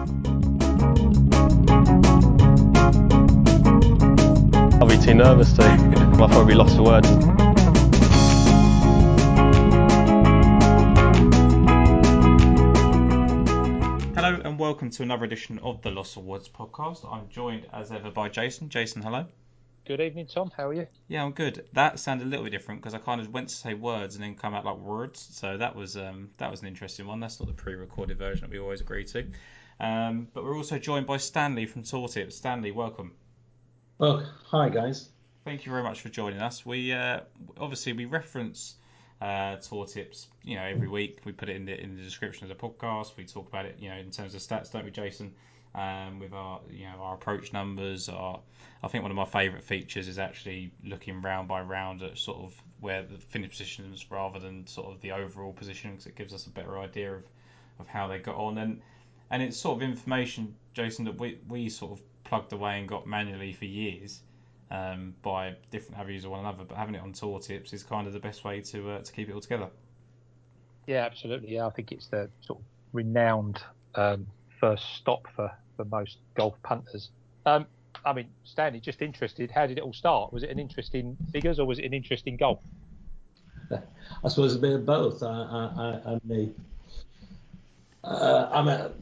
I'll be too nervous to. I'll probably be lost for words. Hello and welcome to another edition of the Lost of Words podcast. I'm joined as ever by Jason. Jason, hello. Good evening, Tom. How are you? Yeah, I'm good. That sounded a little bit different because I kind of went to say words and then come out like words. So that was um, that was an interesting one. That's not the pre-recorded version that we always agree to. Um, but we're also joined by Stanley from Tour Tips. Stanley, welcome. Oh, hi guys. Thank you very much for joining us. We uh, obviously we reference uh, tour tips, you know, every week. We put it in the in the description of the podcast. We talk about it, you know, in terms of stats, don't we, Jason? Um, with our you know our approach numbers. Our I think one of my favourite features is actually looking round by round at sort of where the finish positions rather than sort of the overall position because it gives us a better idea of, of how they got on and and it's sort of information, Jason, that we we sort of plugged away and got manually for years. Um, by different avenues of one another, but having it on tour tips is kind of the best way to uh, to keep it all together. Yeah, absolutely. Yeah, I think it's the sort of renowned um, first stop for, for most golf punters. Um, I mean, Stanley, just interested, how did it all start? Was it an interest in figures or was it an interest in golf? I suppose a bit of both. I, I, I, may, uh, I'm a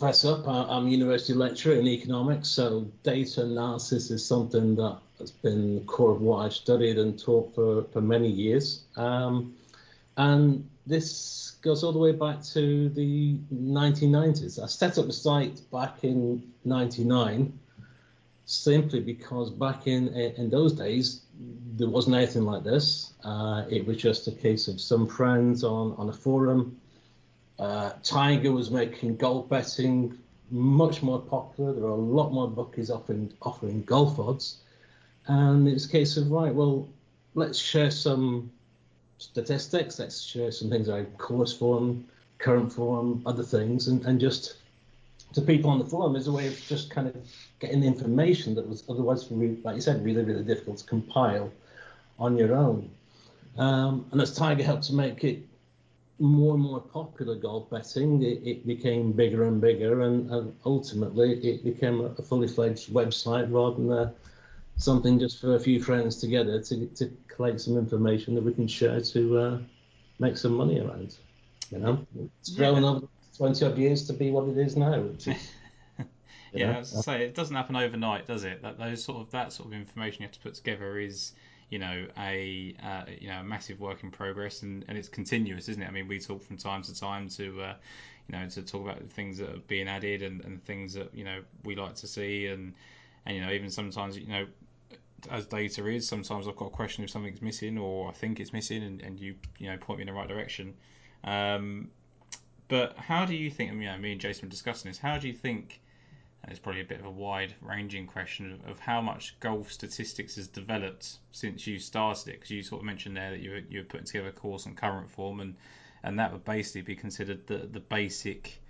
press up. I'm a university lecturer in economics, so data analysis is something that has been the core of what I've studied and taught for, for many years. Um, and this goes all the way back to the 1990s. I set up the site back in 99 simply because back in in those days there wasn't anything like this. Uh, it was just a case of some friends on, on a forum uh, Tiger was making golf betting much more popular. There were a lot more bookies offering offering golf odds, and it was a case of right, well, let's share some statistics. Let's share some things like course form, current form, other things, and, and just to people on the forum is a way of just kind of getting the information that was otherwise, like you said, really really difficult to compile on your own. Um, and as Tiger helped to make it more and more popular golf betting, it, it became bigger and bigger, and, and, ultimately it became a fully fledged website rather than a, something just for a few friends together to, to collect some information that we can share to uh, make some money around. You know, it's grown yeah. over 20 odd years to be what it is now. yeah, as I say, it doesn't happen overnight, does it? That those sort of that sort of information you have to put together is you know a uh, you know a massive work in progress and, and it's continuous isn't it? I mean we talk from time to time to uh, you know to talk about things that are being added and, and things that you know we like to see. And and you know even sometimes you know as data is sometimes i've got a question if something's missing or i think it's missing and, and you you know point me in the right direction. Um, but how do you think you know me and jason were discussing this how do you think it's probably a bit of a wide ranging question of, of, how much golf statistics has developed since you started it. Because you sort of mentioned there that you were, you were putting together a course on current form, and, and that would basically be considered the, the basic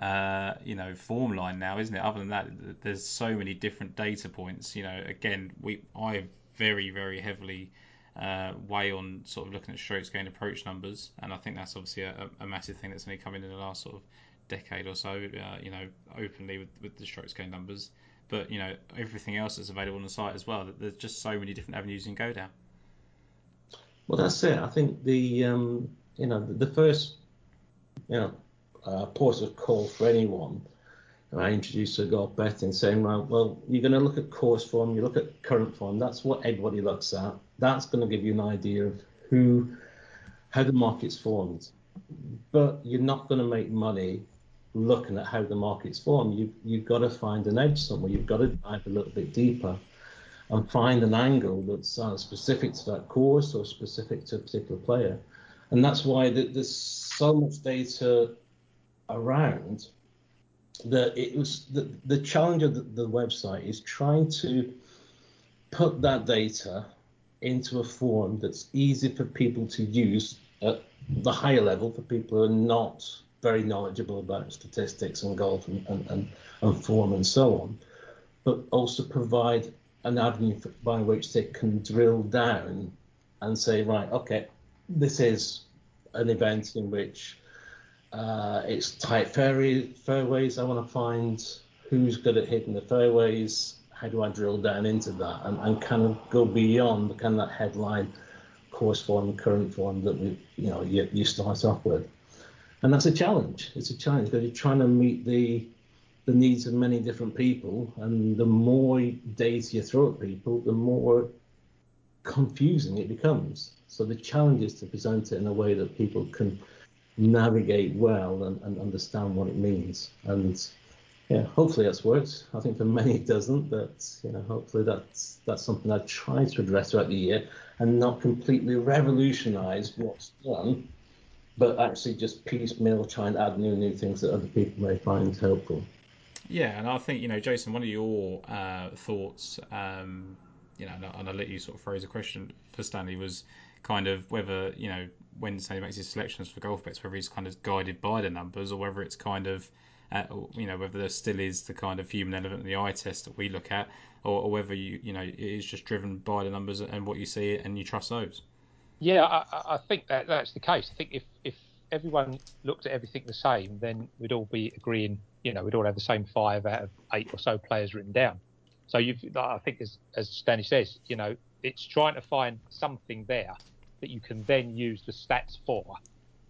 uh, you know form line now, isn't it? Other than that, there's so many different data points. You know, again, we I very very heavily uh, weigh on sort of looking at strokes gained approach numbers, and I think that's obviously a, a massive thing that's only coming in the last sort of decade or so, uh, you know, openly with, with the strokes gained numbers. But you know, everything else that's available on the site as well. There's just so many different avenues you can go down. Well, that's it. I think the um, you know the, the first you know uh, port of call for anyone. And I introduced to golf betting, saying, well, well, you're going to look at course form, you look at current form. That's what everybody looks at. That's going to give you an idea of who, how the market's formed. But you're not going to make money looking at how the market's form, you've, you've got to find an edge somewhere. You've got to dive a little bit deeper and find an angle that's uh, specific to that course or specific to a particular player. And that's why the, there's so much data around that it was the, the challenge of the, the website is trying to put that data into a form that's easy for people to use at the higher level for people who are not very knowledgeable about statistics and golf and, and, and, and form and so on, but also provide an avenue for, by which they can drill down and say, right, okay, this is an event in which uh, it's tight fairway, fairways. I want to find who's good at hitting the fairways. How do I drill down into that and, and kind of go beyond the kind of that headline course form, current form that we, you know, you, you start off with. And that's a challenge. It's a challenge because you're trying to meet the the needs of many different people, and the more data you throw at people, the more confusing it becomes. So the challenge is to present it in a way that people can navigate well and, and understand what it means. And yeah, hopefully that's worked. I think for many it doesn't, but you know, hopefully that's that's something I try to address throughout the year and not completely revolutionise what's done, but actually just piecemeal try and add new new things that other people may find helpful. Yeah, and I think you know, Jason, one of your uh, thoughts, um, you know, and I'll let you sort of phrase a question for Stanley was kind of whether you know when Stanley makes his selections for golf bets, whether he's kind of guided by the numbers or whether it's kind of uh, you know whether there still is the kind of human element in the eye test that we look at, or, or, whether you you know it is just driven by the numbers and what you see and you trust those. Yeah, I, I think that that's the case. I think if if everyone looked at everything the same, then we'd all be agreeing. You know, we'd all have the same five out of eight or so players written down. So you've, I think, as as Stanley says, you know, it's trying to find something there that you can then use the stats for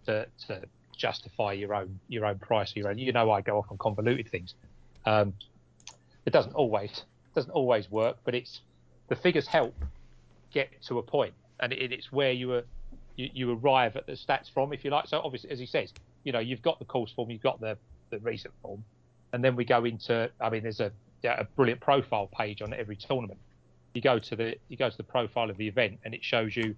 to, to justify your own your own price. Your own, you know, I go off on convoluted things. Um, it doesn't always doesn't always work, but it's the figures help get to a point, and it, it's where you are you, you arrive at the stats from, if you like. So obviously, as he says, you know, you've got the course form, you've got the the recent form, and then we go into. I mean, there's a a brilliant profile page on every tournament. You go to the you go to the profile of the event, and it shows you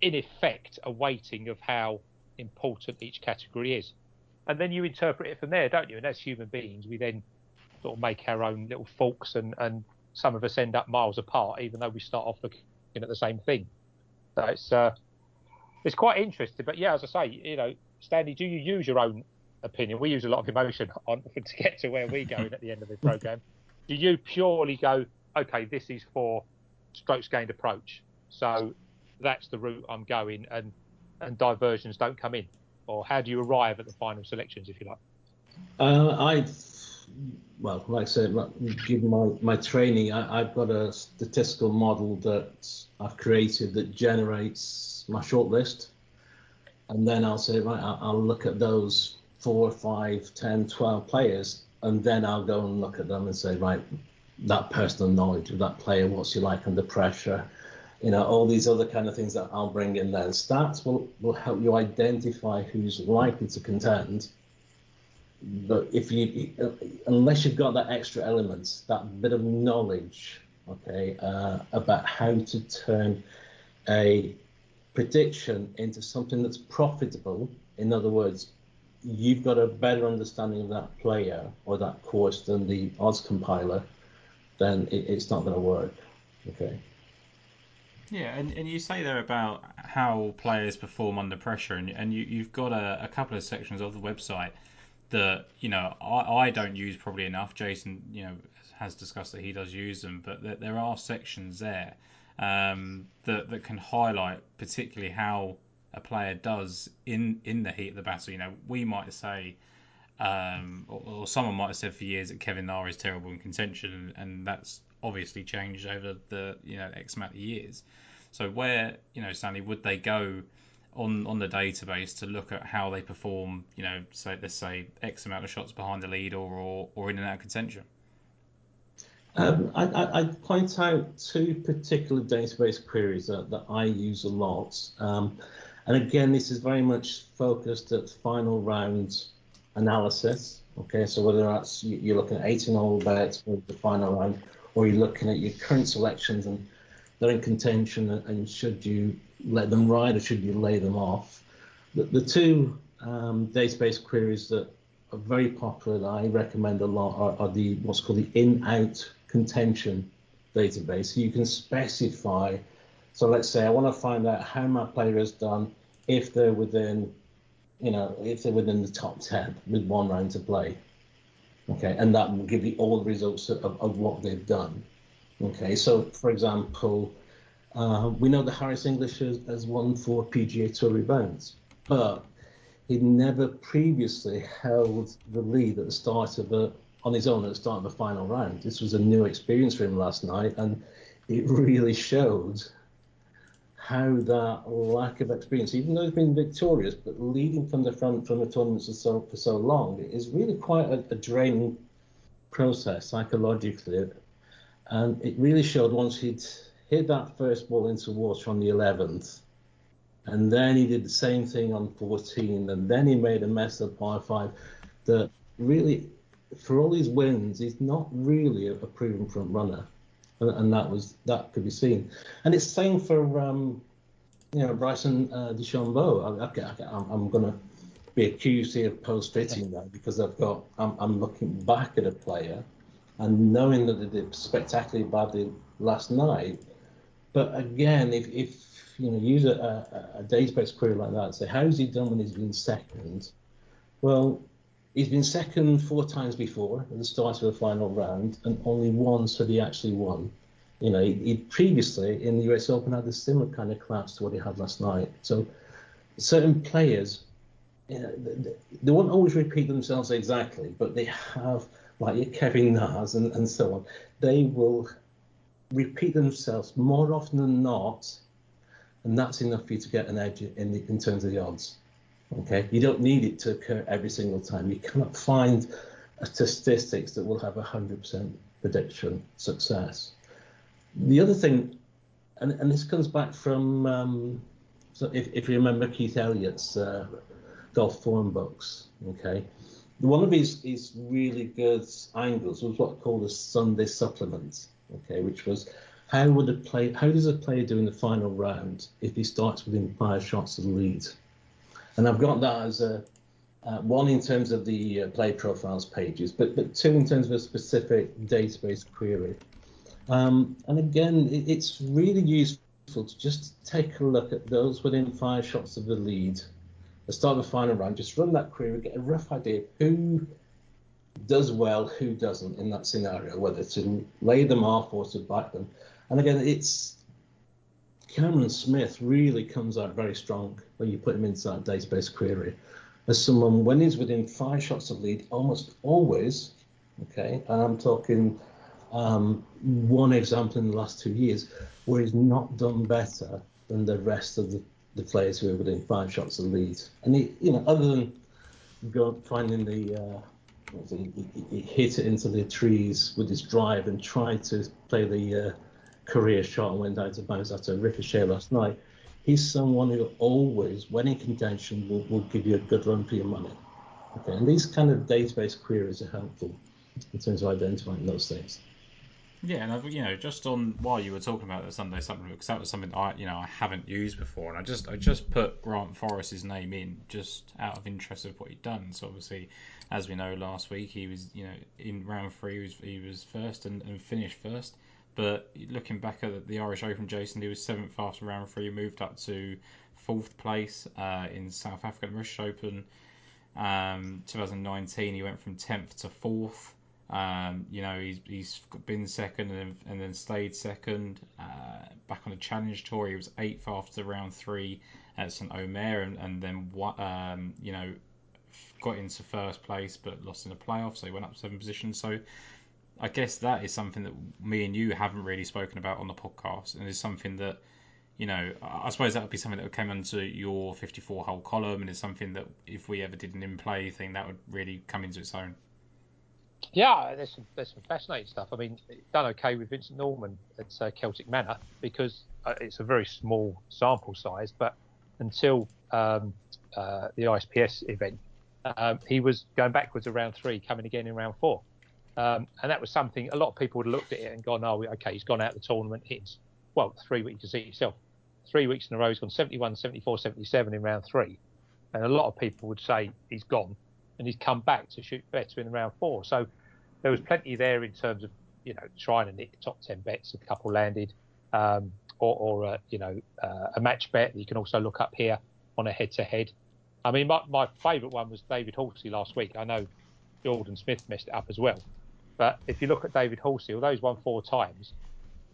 in effect a weighting of how important each category is. And then you interpret it from there, don't you? And as human beings, we then sort of make our own little forks, and, and some of us end up miles apart, even though we start off looking at the same thing. So it's uh, it's quite interesting. But yeah, as I say, you know, Stanley, do you use your own opinion? We use a lot of emotion on to get to where we're going at the end of the program. Do you purely go, okay, this is for strokes gained approach, so that's the route I'm going, and and diversions don't come in, or how do you arrive at the final selections, if you like? Uh, I, well, like I said, given my, my training, I, have got a statistical model that I've created that generates my shortlist, and then I'll say, right, I'll, look at those four, five, 10, 12 players, and then I'll go and look at them and say, right, that personal knowledge of that player, what's he like under pressure, you know, all these other kind of things that I'll bring in there. Stats will, will help you identify who's likely to contend. But if you, unless you've got that extra element, that bit of knowledge, okay, uh, about how to turn a prediction into something that's profitable, in other words, you've got a better understanding of that player or that course than the odds compiler, then it, it's not going to work, okay. Yeah, and, and you say there about how players perform under pressure, and, and you, you've got a, a couple of sections of the website that you know I, I don't use probably enough. Jason, you know, has discussed that he does use them, but there, there are sections there um, that that can highlight particularly how a player does in in the heat of the battle. You know, we might say. Um, or, or, someone might have said for years that Kevin Na is terrible in contention, and, and that's obviously changed over the you know X amount of years. So where you know Stanley would they go on on the database to look at how they perform? You know, say let's say X amount of shots behind the lead or or, or in and out of contention. Um, I, I, point out two particular database queries that, that I use a lot. Um, and again, this is very much focused at final round analysis. Okay, so whether that's you're looking at 18 all bets for the final round, or you're looking at your current selections and they're in contention and should you let them ride or should you lay them off? The, the two um, database queries that are very popular that I recommend a lot are, are the what's called the in-out contention database. So You can specify. So let's say I want to find out how my player has done if they're within, you know, if they're within the top 10 with one round to play. Okay, and that will give you all the results of, of what they've done. Okay, so for example, uh, we know that Harris English has, has won four PGA Tour events, but he'd never previously held the lead at the start of the on his own at the start of the final round. This was a new experience for him last night, and it really showed how that lack of experience, even though he's been victorious, but leading from the front from the tournaments for so, for so long, is really quite a, a draining process psychologically. And it really showed once he'd hit that first ball into water on the 11th, and then he did the same thing on 14, and then he made a mess of par five. That really, for all his wins, he's not really a, proven front runner and, and, that was that could be seen. And it's the same for um, you know Bryson uh, DeChambeau. I, I, I'm, I'm going to be accused here of post fitting now because I've got I'm, I'm looking back at a player and knowing that they did spectacularly badly last night. But again, if, if you know use a, a, a database query like that, say how's he done when he's been second? Well, He's been second four times before at the start of the final round, and only once had he actually won. You know, he, he previously in the US Open had a similar kind of collapse to what he had last night. So, certain players, you know, they, they won't always repeat themselves exactly, but they have, like Kevin Nas and, and so on, they will repeat themselves more often than not, and that's enough for you to get an edge in, the, in terms of the odds. Okay, you don't need it to occur every single time. You cannot find statistics that will have a 100% prediction success. The other thing, and, and this comes back from, um, so if, if you remember Keith Elliott's uh, golf form books, okay, one of his, his really good angles was what called a Sunday supplement, okay, which was how would a play, how does a player do in the final round if he starts within five shots of the lead? And I've got that as a uh, one in terms of the uh, play profiles pages, but, but two in terms of a specific database query. Um, and again, it, it's really useful to just take a look at those within five shots of the lead. Start the final round, just run that query, get a rough idea of who does well, who doesn't in that scenario, whether to lay them off or to back them. And again, it's Cameron Smith really comes out very strong when you put him into that database query. As someone, when he's within five shots of lead, almost always, okay, and I'm talking um, one example in the last two years where he's not done better than the rest of the, the players who are within five shots of lead. And he, you know, other than go finding the uh, he, he, hit it into the trees with his drive and tried to play the uh, career shot and went out to bounce after a ricochet last night. He's someone who always, when in contention, will, will give you a good run for your money. Okay, and these kind of database queries are helpful in terms of identifying those things. Yeah, and I've, you know, just on while you were talking about the Sunday supplement, because that was something I, you know, I haven't used before, and I just, I just put Grant Forrest's name in just out of interest of what he'd done. So obviously, as we know, last week he was, you know, in round three, he was, he was first and, and finished first. But looking back at the Irish Open, Jason, he was seventh after round three, moved up to fourth place uh, in South African British Open. Um, 2019, he went from 10th to fourth. Um, you know, he's he's been second and then, and then stayed second. Uh, back on the Challenge Tour, he was eighth after round three at St Omer, and and then um, you know got into first place but lost in the playoffs, so he went up seven positions. So I guess that is something that me and you haven't really spoken about on the podcast, and is something that you know, I suppose that would be something that came into your 54 hole column, and is something that if we ever did an in play thing, that would really come into its own. Yeah, there's some, there's some fascinating stuff. I mean, done okay with Vincent Norman at uh, Celtic Manor because uh, it's a very small sample size, but until um, uh, the ISPS event, um, he was going backwards around three, coming again in round four. Um, and that was something a lot of people would have looked at it and gone, oh, okay, he's gone out of the tournament. Hits, well, three weeks, you can see it yourself. Three weeks in a row, he's gone 71, 74, 77 in round three. And a lot of people would say he's gone and he's come back to shoot better in round four. So there was plenty there in terms of, you know, trying to nick top 10 bets. A couple landed, um, or, or uh, you know, uh, a match bet that you can also look up here on a head to head. I mean, my, my favourite one was David Horsey last week. I know Jordan Smith messed it up as well. But if you look at David Horsey, although he's won four times,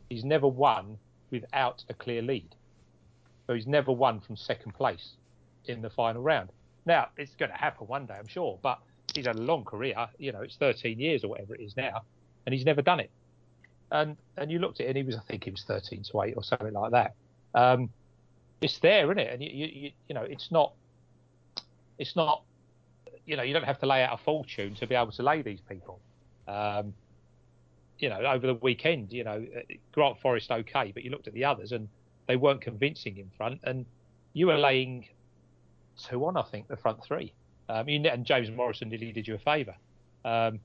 he's never won without a clear lead. So he's never won from second place in the final round. Now it's going to happen one day, I'm sure, but he's had a long career. You know, it's 13 years or whatever it is now, and he's never done it. And and you looked at it, and he was, I think, he was 13 to 8 or something like that. Um, it's there, isn't it? And you, you you know, it's not, it's not, you know, you don't have to lay out a fortune to be able to lay these people. Um, you know, over the weekend, you know, Grant Forrest okay, but you looked at the others and they weren't convincing in front, and you were laying two on, I think, the front three. Um, and James Morrison nearly did you a favour. Um,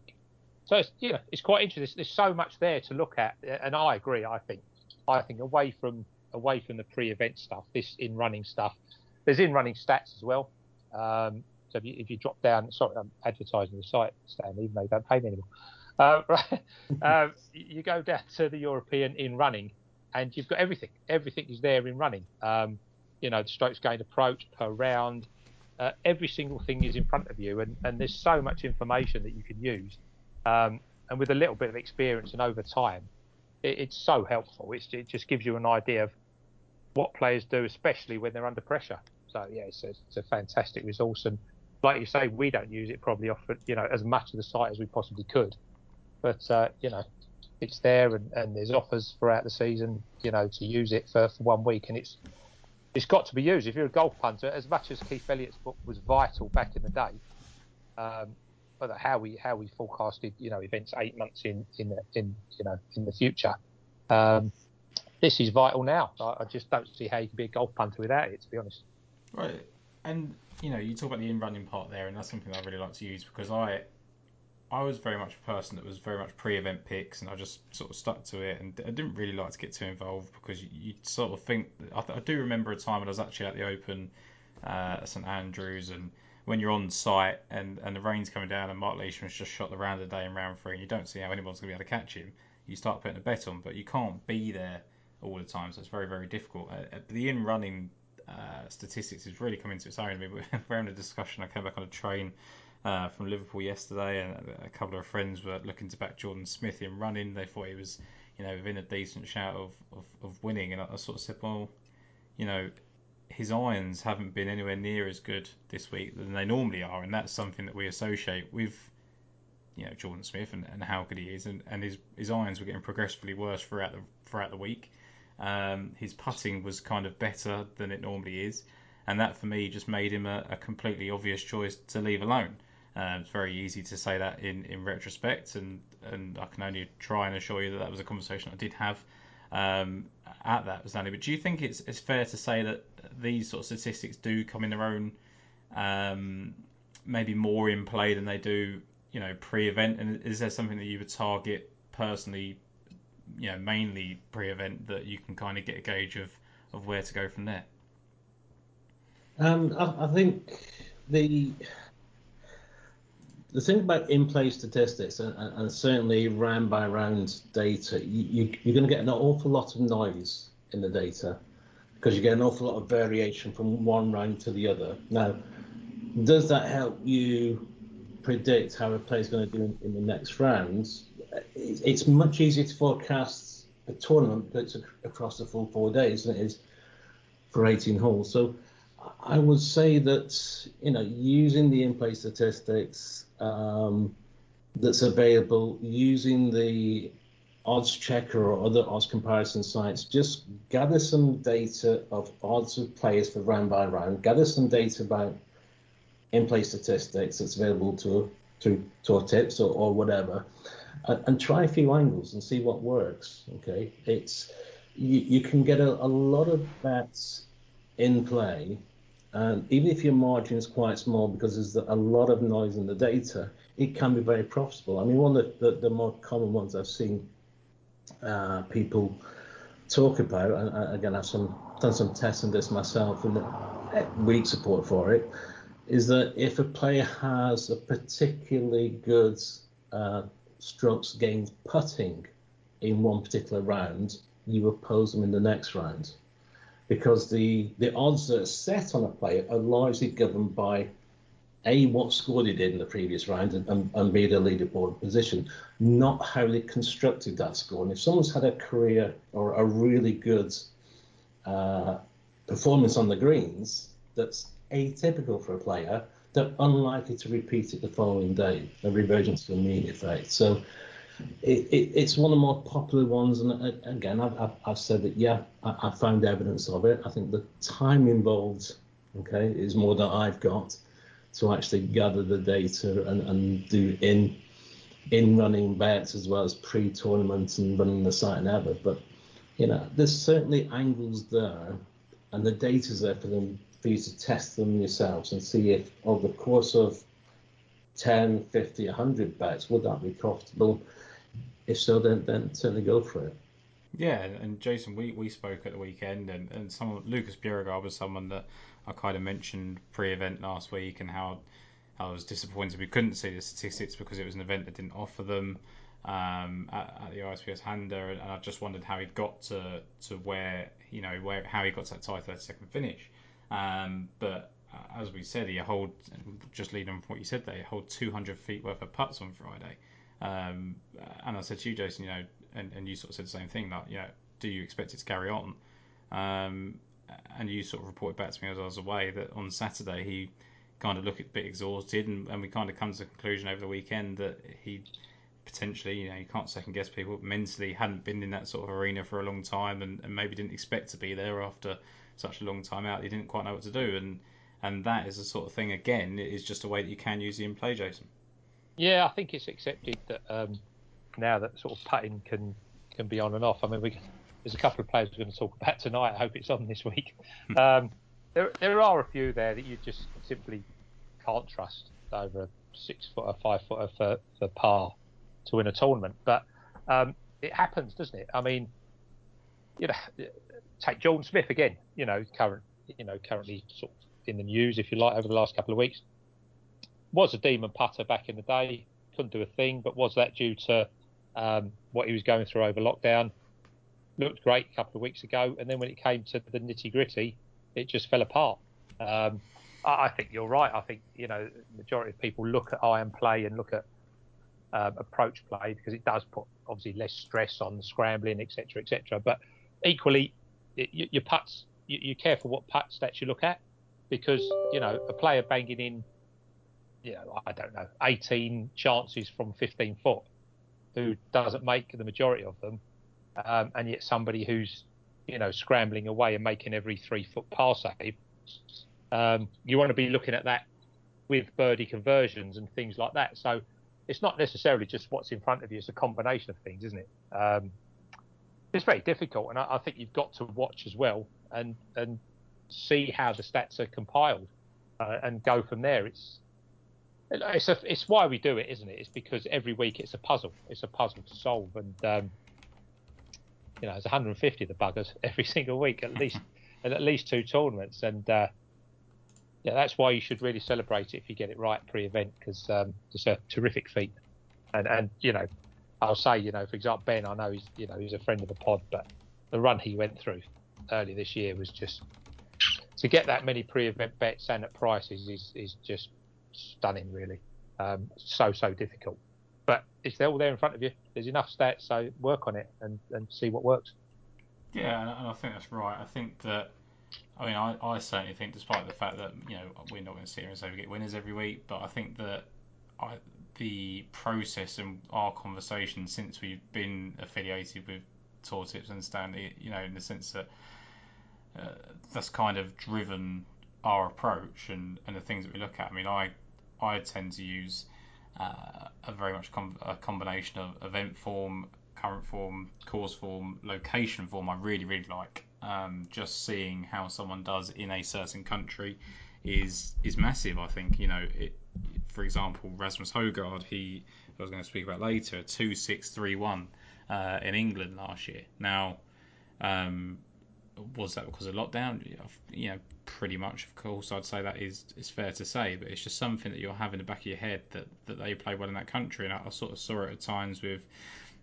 so it's, you it's quite interesting. There's so much there to look at, and I agree. I think, I think away from away from the pre-event stuff, this in-running stuff, there's in-running stats as well. Um, so if you, if you, drop down, sorry, I'm advertising the site, Stan, even though you don't pay me anymore. Uh, right, uh, you go down to the European in running, and you've got everything. Everything is there in running. Um, you know, the strokes gained approach per round. Uh, every single thing is in front of you, and, and there's so much information that you can use. Um, and with a little bit of experience and over time, it, it's so helpful. It's, it just gives you an idea of what players do, especially when they're under pressure. So yeah, it's a, it's a fantastic resource, and like you say, we don't use it probably off you know as much of the site as we possibly could. But uh, you know, it's there, and, and there's offers throughout the season, you know, to use it for, for one week, and it's it's got to be used. If you're a golf punter, as much as Keith Elliott's book was vital back in the day, um, but how we how we forecasted, you know, events eight months in in the, in you know in the future, um, this is vital now. I, I, just don't see how you can be a golf punter without it, to be honest. Right, and you know, you talk about the in running part there, and that's something I really like to use because I I was very much a person that was very much pre-event picks, and I just sort of stuck to it, and I didn't really like to get too involved because you, you sort of think. I, I, do remember a time when I was actually at the Open uh, at St Andrews, and when you're on site and, and the rain's coming down, and Mark Leishman's just shot the round of the day in round three, and you don't see how anyone's going to be able to catch him, you start putting a bet on, but you can't be there all the time, so it's very very difficult. Uh, the in running uh, statistics is really coming to its own. I mean, we're having a discussion. I came back on a train uh, from Liverpool yesterday, and a couple of friends were looking to back Jordan Smith in running. They thought he was, you know, within a decent shout of, of, of winning, and I, I sort of said, well, you know, his irons haven't been anywhere near as good this week than they normally are, and that's something that we associate with, you know, Jordan Smith and, and how good he is, and, and his his irons were getting progressively worse throughout the throughout the week. Um, his putting was kind of better than it normally is, and that for me just made him a, a completely obvious choice to leave alone. Um, it's very easy to say that in, in retrospect, and, and I can only try and assure you that that was a conversation I did have um, at that Stanley. But do you think it's it's fair to say that these sort of statistics do come in their own, um, maybe more in play than they do, you know, pre-event? And is there something that you would target personally, you know, mainly pre-event that you can kind of get a gauge of of where to go from there? Um, I, I think the the thing about in-play statistics and, and, certainly round by round data, you, you, are going to get an awful lot of noise in the data because you get an awful lot of variation from one round to the other. Now, does that help you predict how a player is going to do in, in the next round? It's much easier to forecast a tournament that's across the full four days than it is for 18 holes. So I would say that you know using the in-play statistics um, that's available, using the odds checker or other odds comparison sites, just gather some data of odds of players for round by round, gather some data about in-play statistics that's available to to tour tips or, or whatever, and, and, try a few angles and see what works. Okay, it's you, you can get a, a lot of bets in play and even if your margin is quite small because there's a lot of noise in the data, it can be very profitable. I mean, one of the, the, the more common ones I've seen uh, people talk about, and again, I've some, done some tests on this myself and weak support for it, is that if a player has a particularly good uh, strokes gained putting in one particular round, you oppose them in the next round because the, the odds that are set on a player are largely governed by a what score they did in the previous round and, and, and b their leaderboard position, not how they constructed that score. And if someone's had a career or a really good uh, performance on the greens that's atypical for a player, they're unlikely to repeat it the following day, a reversion to the mean effect. So it, it, it's one of the more popular ones. And again, I've, I've, said that, yeah, I, I, found evidence of it. I think the time involved, okay, is more than I've got to actually gather the data and, and do in in running bets as well as pre-tournament and running the site and ever. But you know, there's certainly angles there, and the data's there for them for you to test them yourselves and see if over the course of 10, 50, 100 bets, would that be profitable? If so, then then certainly go for it. Yeah, and Jason, we, we spoke at the weekend, and, and someone Lucas Bjerregaard was someone that I kind of mentioned pre-event last week, and how I was disappointed we couldn't see the statistics because it was an event that didn't offer them um, at, at, the ISPS Handa, and I just wondered how he got to to where you know where how he got to that tie 30 second finish. Um, but uh, as we said, he hold just leading on from what you said there, he hold 200 feet worth of putts on Friday. Um, and I said to you, Jason, you know, and, and you sort of said the same thing, like, you know, do you expect it to carry on? Um, and you sort of reported back to me as I was away that on Saturday he kind of looked a bit exhausted, and, and we kind of come to the conclusion over the weekend that he potentially, you know, you can't second guess people, mentally hadn't been in that sort of arena for a long time, and, and maybe didn't expect to be there after such a long time out. He didn't quite know what to do, and and that is the sort of thing. Again, is just a way that you can use the in play, Jason. Yeah, I think it's accepted that um, now that sort of putting can can be on and off. I mean, we, there's a couple of players we're going to talk about tonight. I hope it's on this week. Hmm. um, there there are a few there that you just simply can't trust over a six foot or five foot for for par to win a tournament. But um, it happens, doesn't it? I mean, you know, take Jordan Smith again. You know, current, you know, currently sort of in the news, if you like, over the last couple of weeks. Was a demon putter back in the day, couldn't do a thing, but was that due to um, what he was going through over lockdown? Looked great a couple of weeks ago, and then when it came to the nitty gritty, it just fell apart. Um, I, I, think you're right. I think you know, the majority of people look at iron play and look at um, approach play because it does put obviously less stress on scrambling, etc., etc. But equally, it, your putts, you, you're careful what putt stats you look at because you know a player banging in, you know, I don't know, 18 chances from 15 foot, who doesn't make the majority of them, um, and yet somebody who's you know scrambling away and making every three foot pass save, um, you want to be looking at that with birdie conversions and things like that. So it's not necessarily just what's in front of you; it's a combination of things, isn't it? Um, it's very difficult, and I, I, think you've got to watch as well and and see how the stats are compiled uh, and go from there. It's it's a, it's why we do it, isn't it? It's because every week it's a puzzle. It's a puzzle to solve, and um, you know, there's 150 of the buggers every single week, at least at least two tournaments, and uh, yeah, that's why you should really celebrate it if you get it right pre-event because um, it's a terrific feat. And and you know, I'll say you know, for example, Ben, I know he's you know he's a friend of the pod, but the run he went through earlier this year was just to get that many pre-event bets and at prices is is just stunning, really. Um, so so difficult, but it's all there in front of you. There's enough stats, so work on it and and see what works. Yeah, and I think that's right. I think that I mean, I, I certainly think, despite the fact that you know we're not going to sit here and say we get winners every week, but I think that I, the process and our conversation since we've been affiliated with Tour Tips and Stanley, you know, in the sense that uh, that's kind of driven our approach and, and the things that we look at. I mean, I I tend to use uh, a very much com- a combination of event form, current form, course form, location form. I really really like um, just seeing how someone does in a certain country is is massive. I think you know, it, for example, Rasmus Højgaard, he I was going to speak about later, two six three one uh, in England last year. Now, um, was that because of lockdown? You know, pretty much. Of course, I'd say that is is fair to say, but it's just something that you'll have in the back of your head that that they play well in that country, and I, I sort of saw it at times with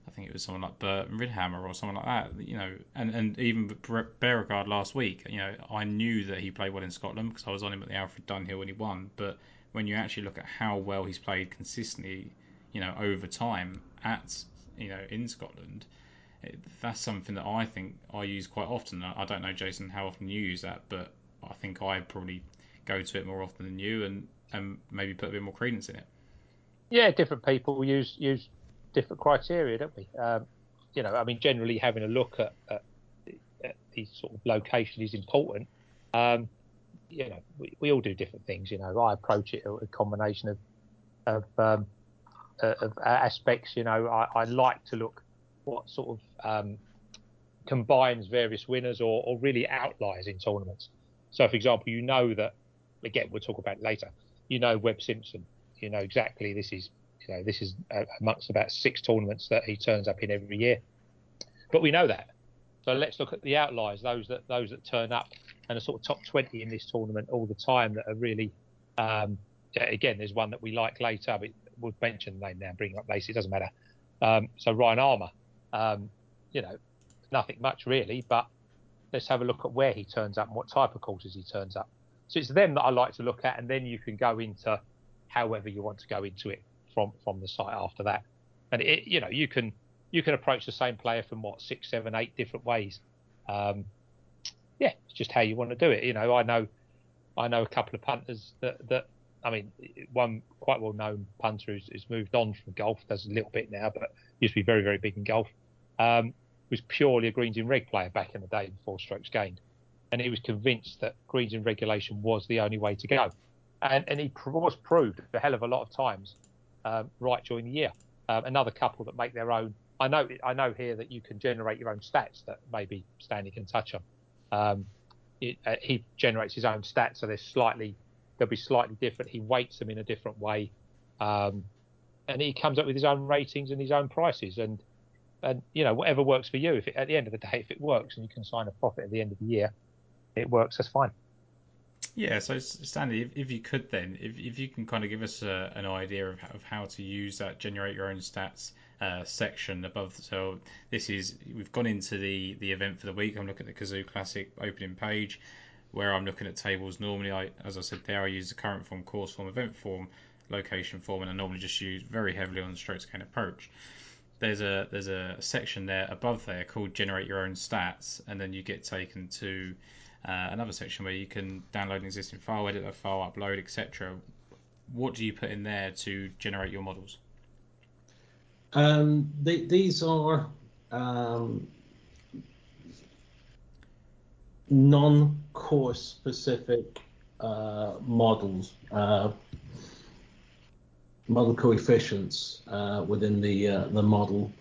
I think it was someone like Bernd Ritthammer or someone like that, you know, and, and even Bjerregaard last week, you know, I knew that he played well in Scotland because I was on him at the Alfred Dunhill when he won. But when you actually look at how well he's played consistently, you know, over time at, you know, in Scotland, it, that's something that I think I use quite often. I don't know, Jason, how often you use that, but I think I probably go to it more often than you, and and maybe put a bit more credence in it. Yeah, different people use use different criteria, don't we? Um, you know, I mean, generally having a look at, at, at the sort of location is important. Um, you know, we, we all do different things. You know, I approach it a combination of of, um, of aspects. You know, I, I, like to look what sort of um, combines various winners or, or really outliers in tournaments. So, for example, you know that again we'll talk about later. You know Webb Simpson. You know exactly this is you know this is amongst about six tournaments that he turns up in every year. But we know that. So let's look at the outliers, those that those that turn up and are sort of top 20 in this tournament all the time that are really. Um, again, there's one that we like later, but we'll mention the name now, bring up later. It doesn't matter. Um, so Ryan Armour, um, you know, nothing much really, but let's have a look at where he turns up and what type of courses he turns up. So it's them that I like to look at, and then you can go into however you want to go into it from from the site after that. And it, you know, you can you can approach the same player from what six, seven, eight different ways. Um, yeah, it's just how you want to do it. You know, I know I know a couple of punters that that I mean, one quite well known punter who's, who's moved on from golf, does a little bit now, but used to be very, very big in golf. Um, was purely a greens in reg player back in the day before strokes gained. And he was convinced that greens in regulation was the only way to go. And, and he was proved a hell of a lot of times um, right during the year. Um, another couple that make their own. I know I know here that you can generate your own stats that maybe Stanley can touch on. Um, it, uh, he generates his own stats, so they're slightly they'll be slightly different. He weights them in a different way, um, and he comes up with his own ratings and his own prices. And and you know whatever works for you. If it, at the end of the day, if it works and you can sign a profit at the end of the year, it works. That's fine. Yeah, so Stanley, if, if you could then, if, if you can kind of give us a, an idea of, of how to use that generate your own stats uh, section above. So this is we've gone into the the event for the week. I'm looking at the Cazoo Classic opening page where I'm looking at tables, normally I, as I said there, I use the current form, course form, event form, location form, and I normally just use very heavily on the strokes gained approach. There's a there's a section there above there called generate your own stats, and then you get taken to uh, another section where you can download an existing file, edit that file, upload, etc. What do you put in there to generate your models? Um, these are um, non-course specific uh, models, uh, model coefficients uh, within the uh, the model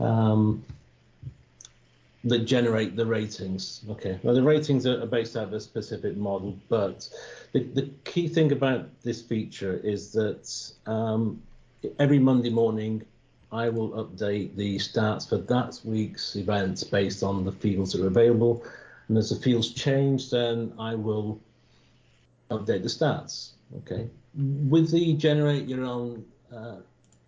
um, that generate the ratings. Okay, well the ratings are based out of a specific model, but the, the key thing about this feature is that um, every Monday morning I will update the stats for that week's events based on the fields that are available and as the fields change, then I will update the stats. Okay. With the generate your own uh,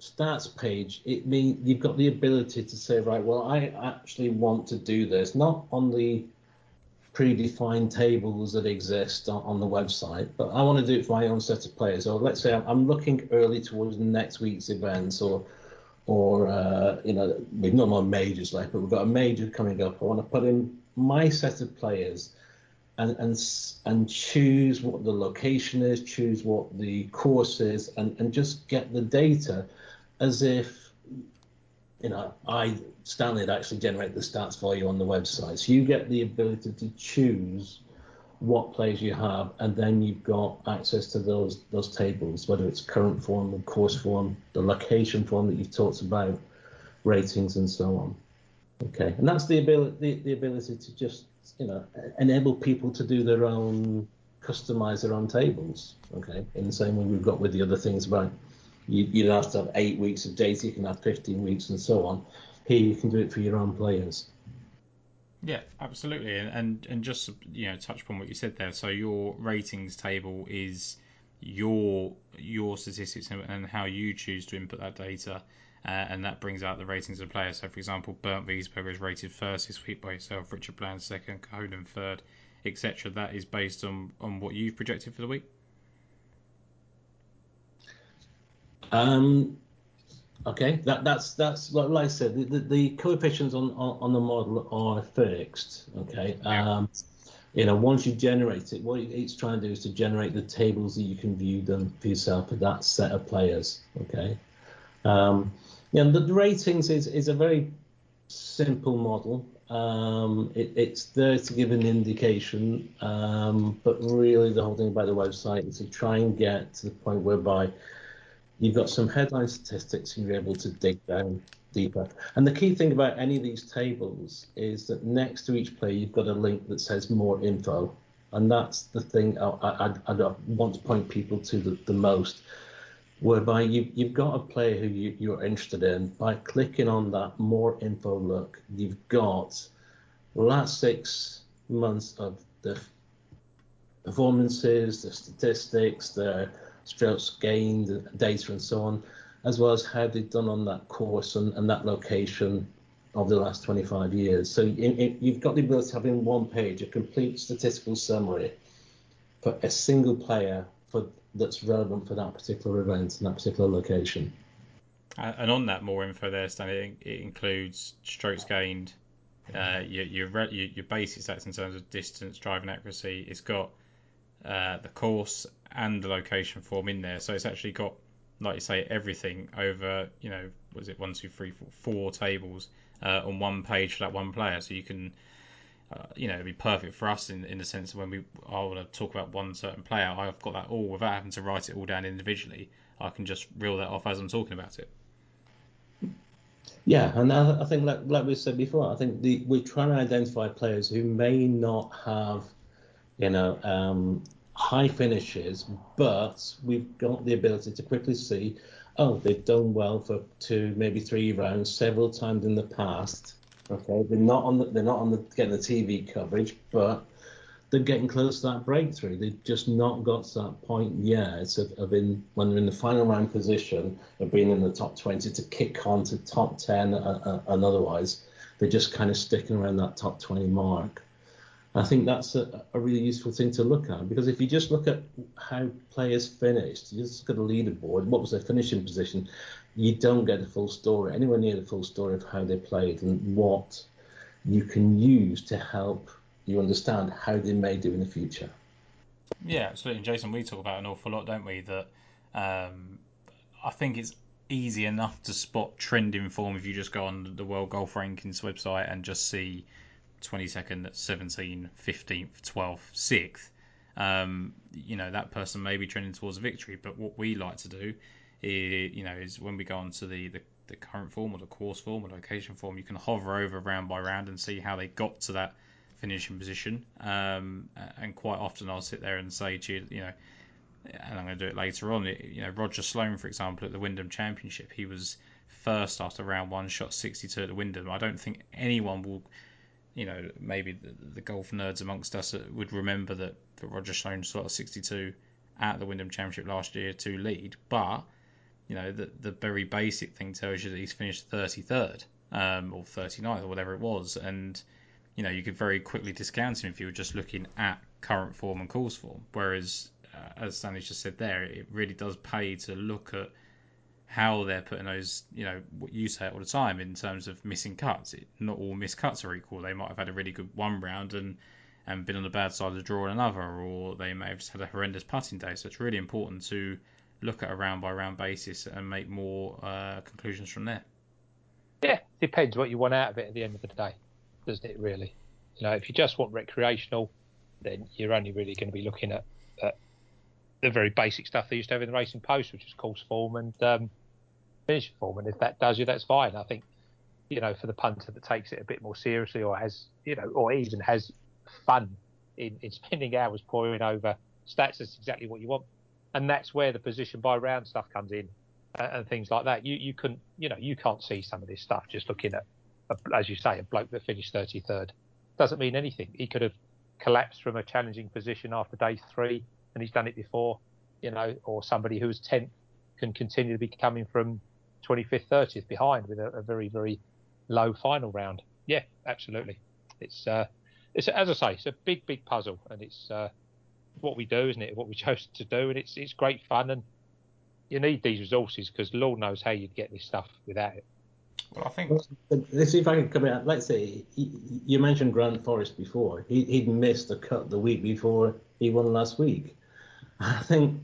stats page, it means you've got the ability to say, right, well, I actually want to do this, not on the predefined tables that exist on, on the website, but I want to do it for my own set of players. Or let's say I'm, I'm looking early towards next week's events, or or uh, you know we've no more majors left, but we've got a major coming up. I want to put in my set of players and and and choose what the location is, choose what the course is, and and just get the data as if you know I Stanley had actually generate the stats for you on the website. So you get the ability to choose what players you have, and then you've got access to those those tables, whether it's current form, the course form, the location form that you've talked about, ratings, and so on. Okay, and that's the ability the, the ability to just you know enable people to do their own customize their own tables. Okay, in the same way we've got with the other things about you, you don't have to have eight weeks of data, you can have 15 weeks and so on. Here you can do it for your own players. Yeah, absolutely, and, and and just you know touch upon what you said there. So your ratings table is your your statistics and how you choose to input that data uh, and that brings out the ratings of the players. So, for example, Bernd Wiesberger is rated first this week by yourself, Richard Bland second, Cahonan third, etc. That is based on, on what you've projected for the week? Um, okay, that, that's that's like I said, the, the, the coefficients on, on, on the model are fixed. Okay, yeah. um, you know, once you generate it, what it's trying to do is to generate the tables that you can view them for yourself for that set of players. Okay. Um, yeah, the, ratings is, is a very simple model. Um, it, it's there to give an indication, um, but really the whole thing about the website is to try and get to the point whereby you've got some headline statistics and you're able to dig down deeper. And the key thing about any of these tables is that next to each player, you've got a link that says more info. And that's the thing I, I, I want to point people to the, the most, whereby you, you've got a player who you, you're interested in. By clicking on that more info look, you've got the last six months of the performances, the statistics, the strokes gained, data, and so on as well as how they've done on that course and, and that location over the last 25 years. So you've got the ability to have in one page a complete statistical summary for a single player for that's relevant for that particular event and that particular location. And on that more info there, Stan, it, it includes strokes gained, uh, your, your, your basic stats in terms of distance, driving accuracy. It's got uh, the course and the location form in there. So it's actually got like you say, everything over, you know, was it one, two, three, four, four tables uh, on one page for that one player. So you can, uh, you know, it'd be perfect for us in, in the sense when we I want to talk about one certain player, I've got that all without having to write it all down individually. I can just reel that off as I'm talking about it. Yeah, and I, I think, like, like we said before, I think the, we're trying to identify players who may not have, you know, um, high finishes, but we've got the ability to quickly see, oh, they've done well for two, maybe three rounds several times in the past. Okay, they're not on the, they're not on the getting the TV coverage, but they're getting close to that breakthrough. They've just not got to that point yet of, of in, when they're in the final round position of being in the top 20 to kick on to top 10 uh, uh, and otherwise. They're just kind of sticking around that top 20 mark. I think that's a, a, really useful thing to look at because if you just look at how players finished, you just look at the leaderboard, what was their finishing position, you don't get the full story, anywhere near the full story of how they played and what you can use to help you understand how they may do in the future. Yeah, absolutely. And Jason, we talk about an awful lot, don't we? That um, I think it's easy enough to spot trend in form if you just go on the World Golf Rankings website and just see 22nd, 17, 15th, 12th, 6th, um, you know, that person may be trending towards a victory. But what we like to do is, you know, is when we go on to the, the, the current form or the course form or location form, you can hover over round by round and see how they got to that finishing position. Um, and quite often I'll sit there and say to you, you know, and I'm going to do it later on. You know, Roger Sloan, for example, at the Wyndham Championship, he was first after round one, shot 62 at the Wyndham. I don't think anyone will you know, maybe the, the golf nerds amongst us would remember that, that Roger Sloan shot a 62 at the Wyndham Championship last year to lead, but you know, the the very basic thing tells you that he's finished 33rd um, or 39th or whatever it was, and you know, you could very quickly discount him if you were just looking at current form and course form. Whereas, uh, as Stanley just said there, it really does pay to look at how they're putting those, you know, what you say all the time in terms of missing cuts. It, not all missed cuts are equal. They might have had a really good one round and and been on the bad side of the draw in another, or they may have just had a horrendous putting day. So it's really important to look at a round by round basis and make more uh, conclusions from there. Yeah, depends what you want out of it at the end of the day, doesn't it? Really, you know, if you just want recreational, then you're only really going to be looking at, at the very basic stuff they used to have in the racing post, which is course form and um, finish form. And if that does you, that's fine. I think, you know, for the punter that takes it a bit more seriously or has, you know, or even has fun in, in spending hours poring over stats, that's exactly what you want. And that's where the position by round stuff comes in uh, and things like that. You you can you know you can't see some of this stuff just looking at, a, as you say, a bloke that finished 33rd. Doesn't mean anything. He could have collapsed from a challenging position after day three, and he's done it before, you know, or somebody who's 10th can continue to be coming from 25th, 30th behind with a, a very, very low final round. Yeah, absolutely. It's, uh, it's as I say, it's a big, big puzzle, and it's uh, what we do, isn't it? What we chose to do, and it's it's great fun, and you need these resources because Lord knows how you'd get this stuff without it. Well, I think. Let's see if I can come out. Let's say you mentioned Grant Forrest before. He, would missed a cut the week before he won last week. I think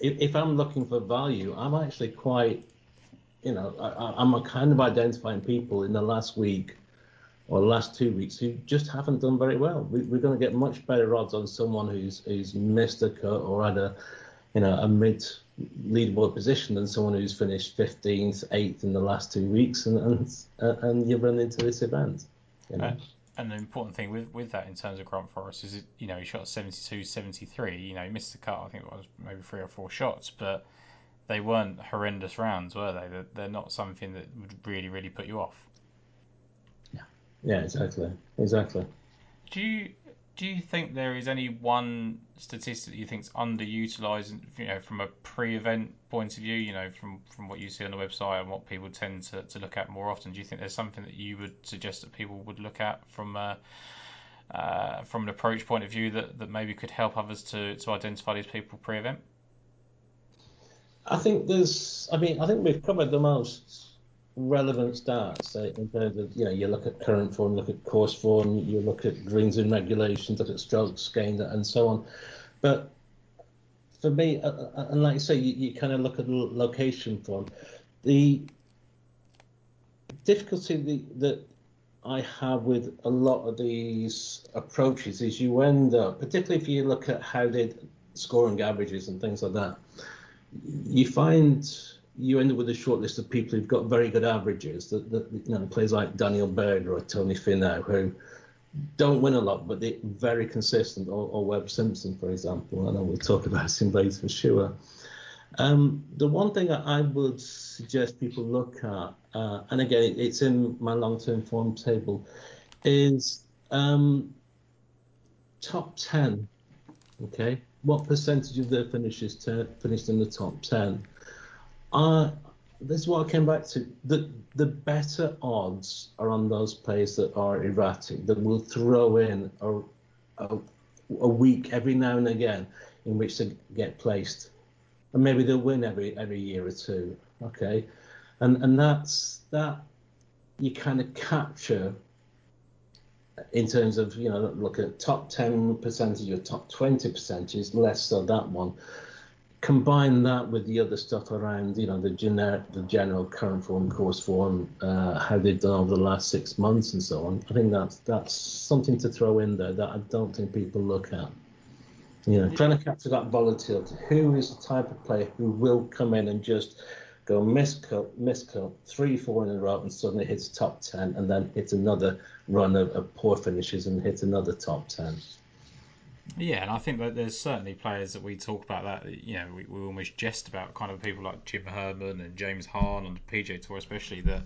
if, if I'm looking for value, I'm actually quite, you know, I, am kind of identifying people in the last week or the last two weeks who just haven't done very well. We, are going to get much better odds on someone who's who's missed a cut or had a, you know, a mid leaderboard position than someone who's finished 15th, 8th in the last two weeks, and and, and you run into this event. You know? Uh, and the important thing with, with that in terms of Grant Forrest is, you know, he shot 72, 73. You know, he missed the cut. I think it was maybe three or four shots, but they weren't horrendous rounds, were they? They're, they're not something that would really, really put you off. Yeah. Exactly. Exactly. Do you do you think there is any one statistic that you think is underutilized, you know, from a pre-event point of view, you know, from, from what you see on the website and what people tend to, to look at more often? Do you think there's something that you would suggest that people would look at from a, uh, from an approach point of view that, that maybe could help others to, to identify these people pre-event? I think there's, I mean, I think we've covered the most relevant stats in terms of, you know, you look at current form, look at course form, you look at greens and regulations, look at strokes gained, and so on. But for me, uh, and like I say, you, you kind of look at the location form. The difficulty that I have with a lot of these approaches is you end up, particularly if you look at how they scoring averages and things like that, you find you end up with a short list of people who've got very good averages. That, that you know, players like Daniel Berger or Tony Finau who don't win a lot, but they're very consistent. Or, or Webb Simpson, for example. And I know we'll talk about him later for sure. Um, the one thing I would suggest people look at, uh, and again, it's in my long-term form table, is um, top 10. Okay, what percentage of their finishes t- finished in the top 10? This is what I came back to. The the better odds are on those players that are erratic, that will throw in a, a, a week every now and again in which they get placed. And maybe they'll win every every year or two. Okay. And and that's that you kind of capture in terms of, you know, look at top 10 percentage or top 20 percentage, less so that one combine that with the other stuff around, you know, the generic, the general current form, course form, uh, how they've done over the last six months and so on. I think that's that's something to throw in there that I don't think people look at. You know, trying to capture that volatility. Who is the type of player who will come in and just go miss cut, miscut, miscut, three, four in a row, and suddenly hits top ten, and then hits another run of, of poor finishes and hits another top ten. Yeah, and I think that there's certainly players that we talk about that you know we, we almost jest about kind of people like Jim Herman and James Hahn on the PGA Tour especially that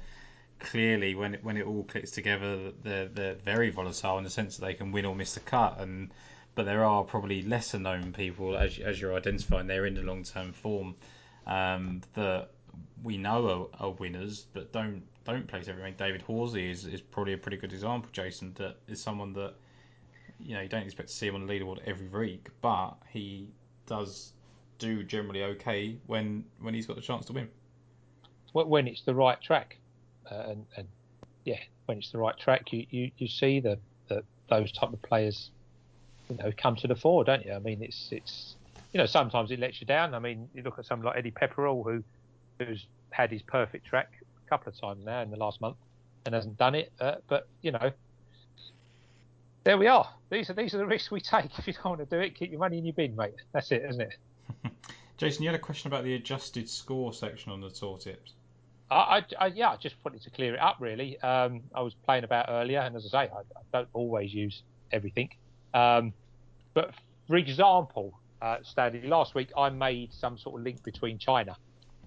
clearly when it, when it all clicks together they're they're very volatile in the sense that they can win or miss the cut and but there are probably lesser known people as as you're identifying they're in the long term form um, that we know are, are, winners but don't don't place everything. David Horsey is, is probably a pretty good example, Jason, that is someone that you know you don't expect to see him on the leaderboard every week, but he does do generally okay when when he's got the chance to win. When it's the right track, uh, and, and yeah, when it's the right track, you, you, you see the, the those type of players, you know, come to the fore, don't you? I mean, it's it's you know sometimes it lets you down. I mean, you look at someone like Eddie Pepperell who who's had his perfect track a couple of times now in the last month and hasn't done it, uh, but you know there we are. These are these are the risks we take. If you don't want to do it, keep your money in your bin, mate. That's it, isn't it? Jason, you had a question about the adjusted score section on the tour tips. I, I, I yeah, I just wanted to clear it up. Really, um, I was playing about earlier, and as I say, I, I don't always use everything. Um, but for example, uh, Stanley, last week I made some sort of link between China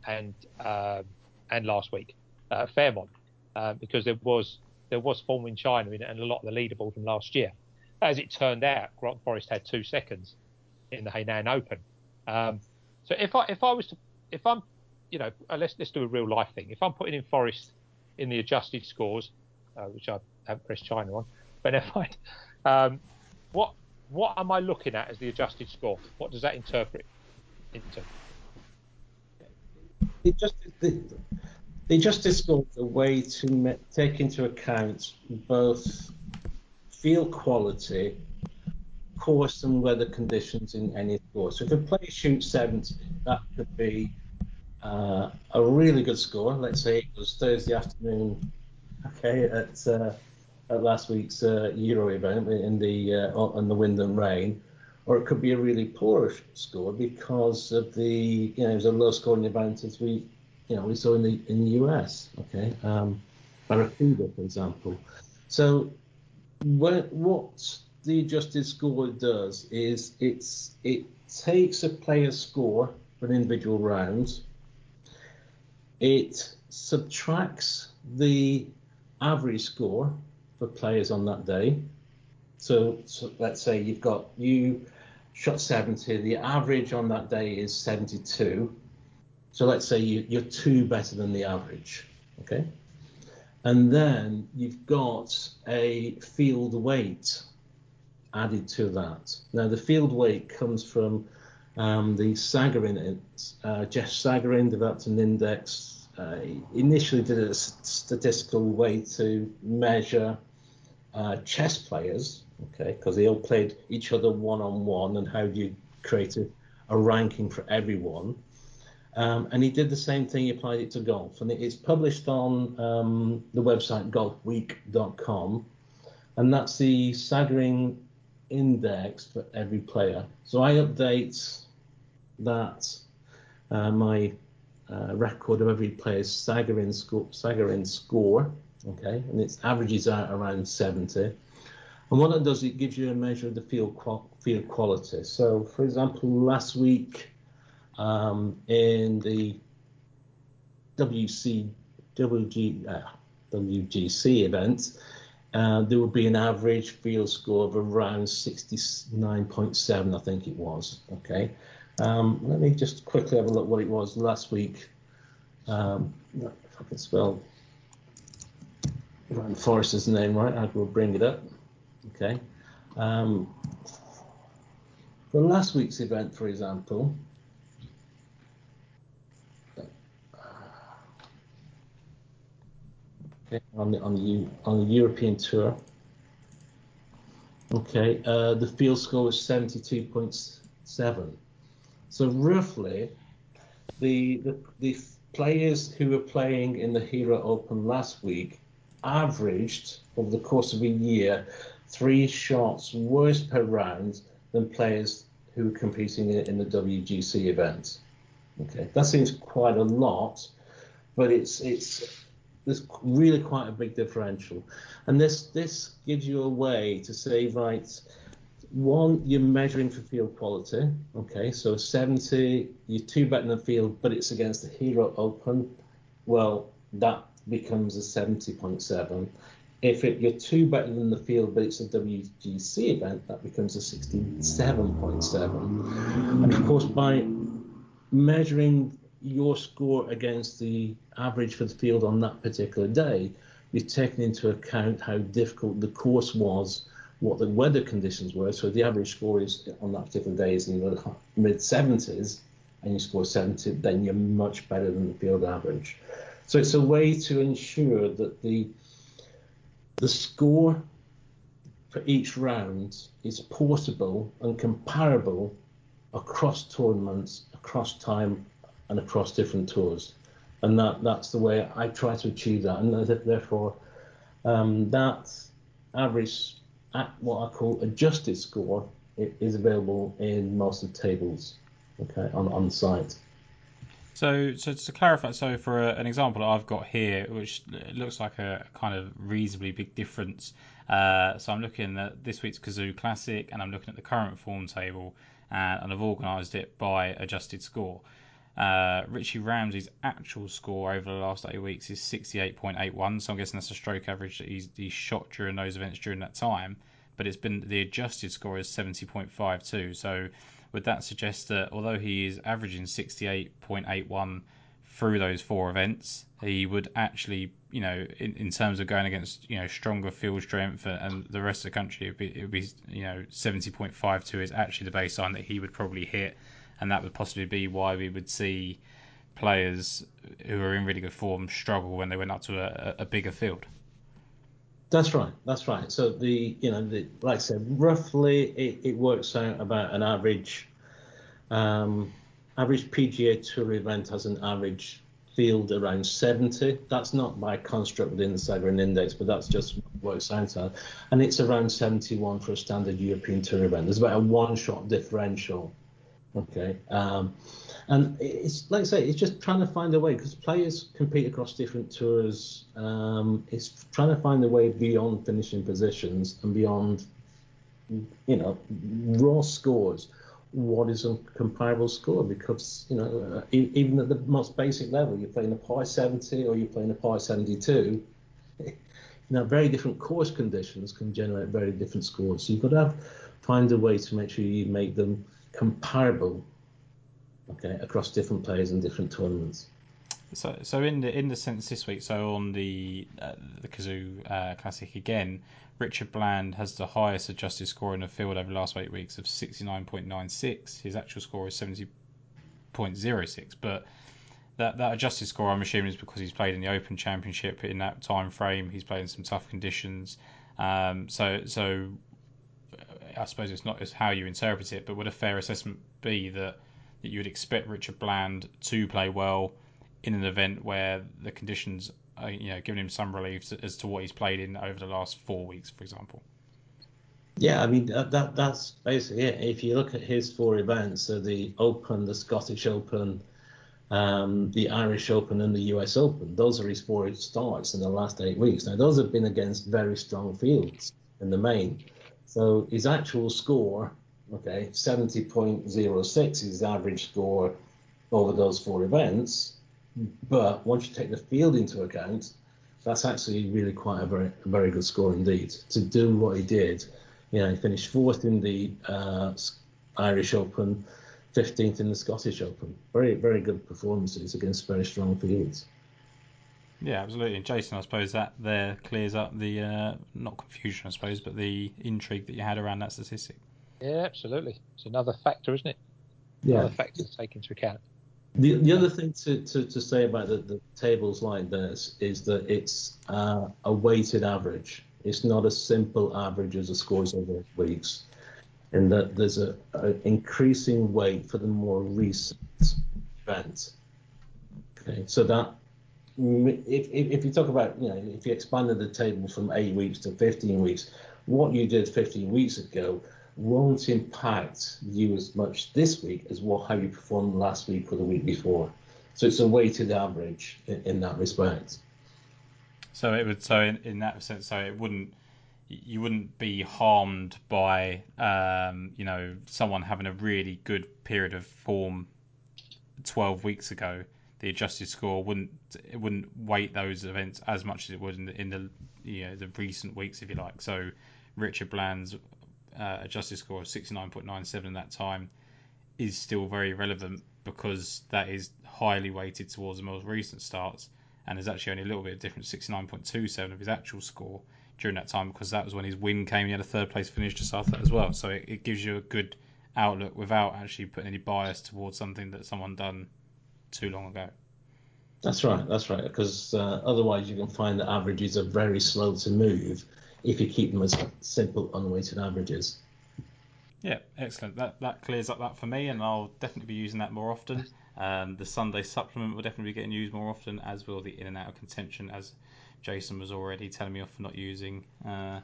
and um, and last week uh, Fairmont uh, because there was there was form in China and a lot of the leaderboard from last year. As it turned out, Grant Forrest had two seconds in the Hainan Open. Um, so if I if I was to if I'm you know uh, let's let's do a real life thing. If I'm putting in Forrest in the adjusted scores, uh, which I haven't pressed China on, but never mind. Um, what what am I looking at as the adjusted score? What does that interpret into? It just the, the just is a way to take into account both field quality, course, and weather conditions in any score. So if a player shoots 70, that could be uh, a really good score. Let's say it was Thursday afternoon, okay, at uh, at last week's uh, Euro event in the uh, in the wind and rain, or it could be a really poor score because of the you know it was a low scoring event as we you know we saw in the in the US, okay, um, Barracuda for example. So what what the adjusted score does is it's it takes a player's score for an individual round it subtracts the average score for players on that day. So, so, let's say you've got you shot 70, the average on that day is 72. So let's say you, you're two better than the average, okay? And then you've got a field weight added to that. Now the field weight comes from um, the Sagarin, uh, Jeff Sagarin developed an index. Uh, initially did a statistical way to measure uh, chess players, okay, because they all played each other one on one, and how do you create a, a ranking for everyone? Um, and he did the same thing. He applied it to golf, and it's published on um, the website golfweek.com, and that's the Sagarin index for every player. So I update that uh, my uh, record of every player's Sagarin score, Sagarin score, okay, and its averages out around 70. And what it does, it gives you a measure of the field field quality. So, for example, last week um, in the WC WG, uh, WGC event, uh, there would be an average field score of around 69.7, I think it was. Okay, um, let me just quickly have a look what it was last week. Um, if I can spell Ryan Forrester's name right, I will bring it up. Okay. Um, for last week's event, for example, okay, on the on the on the European tour. Okay, uh, the field score was 72.7. So roughly, the, the, the players who were playing in the Hero Open last week averaged over the course of a year three shots worse per round than players who were competing in, in the WGC event. Okay, that seems quite a lot, but it's it's there's really quite a big differential, and this this gives you a way to say right one, you're measuring for field quality. Okay, so 70, you're two better than the field, but it's against the Hero Open. Well, that becomes a 70.7. If it, you're two better than the field, but it's a WGC event, that becomes a 67.7. And of course, by measuring your score against the average for the field on that particular day, you've taken into account how difficult the course was what the weather conditions were. So the average score is on that particular day is in the mid 70s, and you score 70, then you're much better than the field average. So it's a way to ensure that the the score for each round is portable and comparable across tournaments, across time, and across different tours. And that, that's the way I try to achieve that. And therefore, um, that average at what I call adjusted score is available in most of the tables okay, on, on site. So, so to clarify, so for a, an example I've got here, which looks like a kind of reasonably big difference. Uh, so I'm looking at this week's Cazoo Classic, and I'm looking at the current form table, and, and I've organised it by adjusted score. Uh, Richie Ramsay's actual score over the last eight weeks is 68.81, so I'm guessing that's a stroke average that he's, he's shot during those events during that time. But it's been the adjusted score is 70.52. So would that suggest that although he is averaging 68.81 through those four events, he would actually, you know, in, in terms of going against, you know, stronger field strength and, the rest of the country, it'd be, it'd be, you know, 70.52 is actually the baseline that he would probably hit and that would possibly be why we would see players who are in really good form struggle when they went up to a, a bigger field. That's right. That's right. So the you know the, like I said, roughly it, it works out about an average um, average PGA Tour event has an average field around 70. That's not by construct within the Sagarin Index, but that's just what it sounds like. And it's around 71 for a standard European Tour event. There's about a one-shot differential. Okay. Um, and it's like I say, it's just trying to find a way because players compete across different tours. Um, it's trying to find a way beyond finishing positions and beyond, you know, raw scores what is a comparable score because you know uh, even at the most basic level you're playing a pi 70 or you're playing a pi 72 you know very different course conditions can generate very different scores so you've got to have, find a way to make sure you make them comparable okay across different players and different tournaments so, so in the in the sense this week, so on the uh, the Cazoo uh, Classic again, Richard Bland has the highest adjusted score in the field over the last eight weeks of 69.96. His actual score is 70.06, but that that adjusted score, I'm assuming, is because he's played in the Open Championship in that time frame. He's played in some tough conditions. Um, so so I suppose it's not as how you interpret it, but would a fair assessment be that that you would expect Richard Bland to play well? in an event where the conditions are, you know, giving him some relief as to what he's played in over the last four weeks, for example. Yeah, I mean that, that that's basically it. If you look at his four events, so the Open, the Scottish Open, um, the Irish Open, and the US Open, those are his four starts in the last eight weeks. Now those have been against very strong fields in the main. So his actual score, okay, 70.06 is his average score over those four events. But once you take the field into account, that's actually really quite a very, a very good score indeed. To do what he did, you know, he finished fourth in the uh, Irish Open, 15th in the Scottish Open. Very, very good performances against very strong fields. Yeah, absolutely. And Jason, I suppose that there clears up the uh, not confusion, I suppose, but the intrigue that you had around that statistic. Yeah, absolutely. It's another factor, isn't it? Yeah. Another factor to take into account. The, the other thing to, to, to say about the, the tables like this is that it's uh, a weighted average. It's not a simple average as a scores over weeks, in that there's a, a increasing weight for the more recent events. Okay, so that if, if, if you talk about you know if you expanded the table from eight weeks to 15 weeks, what you did 15 weeks ago won't impact you as much this week as what how you performed last week or the week before. So it's a weighted average in, in that respect. So it would so in, in that sense, so it wouldn't you wouldn't be harmed by um, you know someone having a really good period of form 12 weeks ago. The adjusted score wouldn't it wouldn't weight those events as much as it would in the, in the you know the recent weeks, if you like. So Richard Bland's uh, adjusted score of 69.97 in that time is still very relevant because that is highly weighted towards the most recent starts and there's actually only a little bit of difference 69.27 of his actual score during that time because that was when his win came he had a third place finish to start that as well so it, it gives you a good outlook without actually putting any bias towards something that someone done too long ago that's right that's right because uh, otherwise you can find that averages are very slow to move if you keep them as simple unweighted averages. Yeah, excellent. That that clears up that for me, and I'll definitely be using that more often. Um, the Sunday supplement will definitely be getting used more often, as will the in and out of contention, as Jason was already telling me off for not using uh,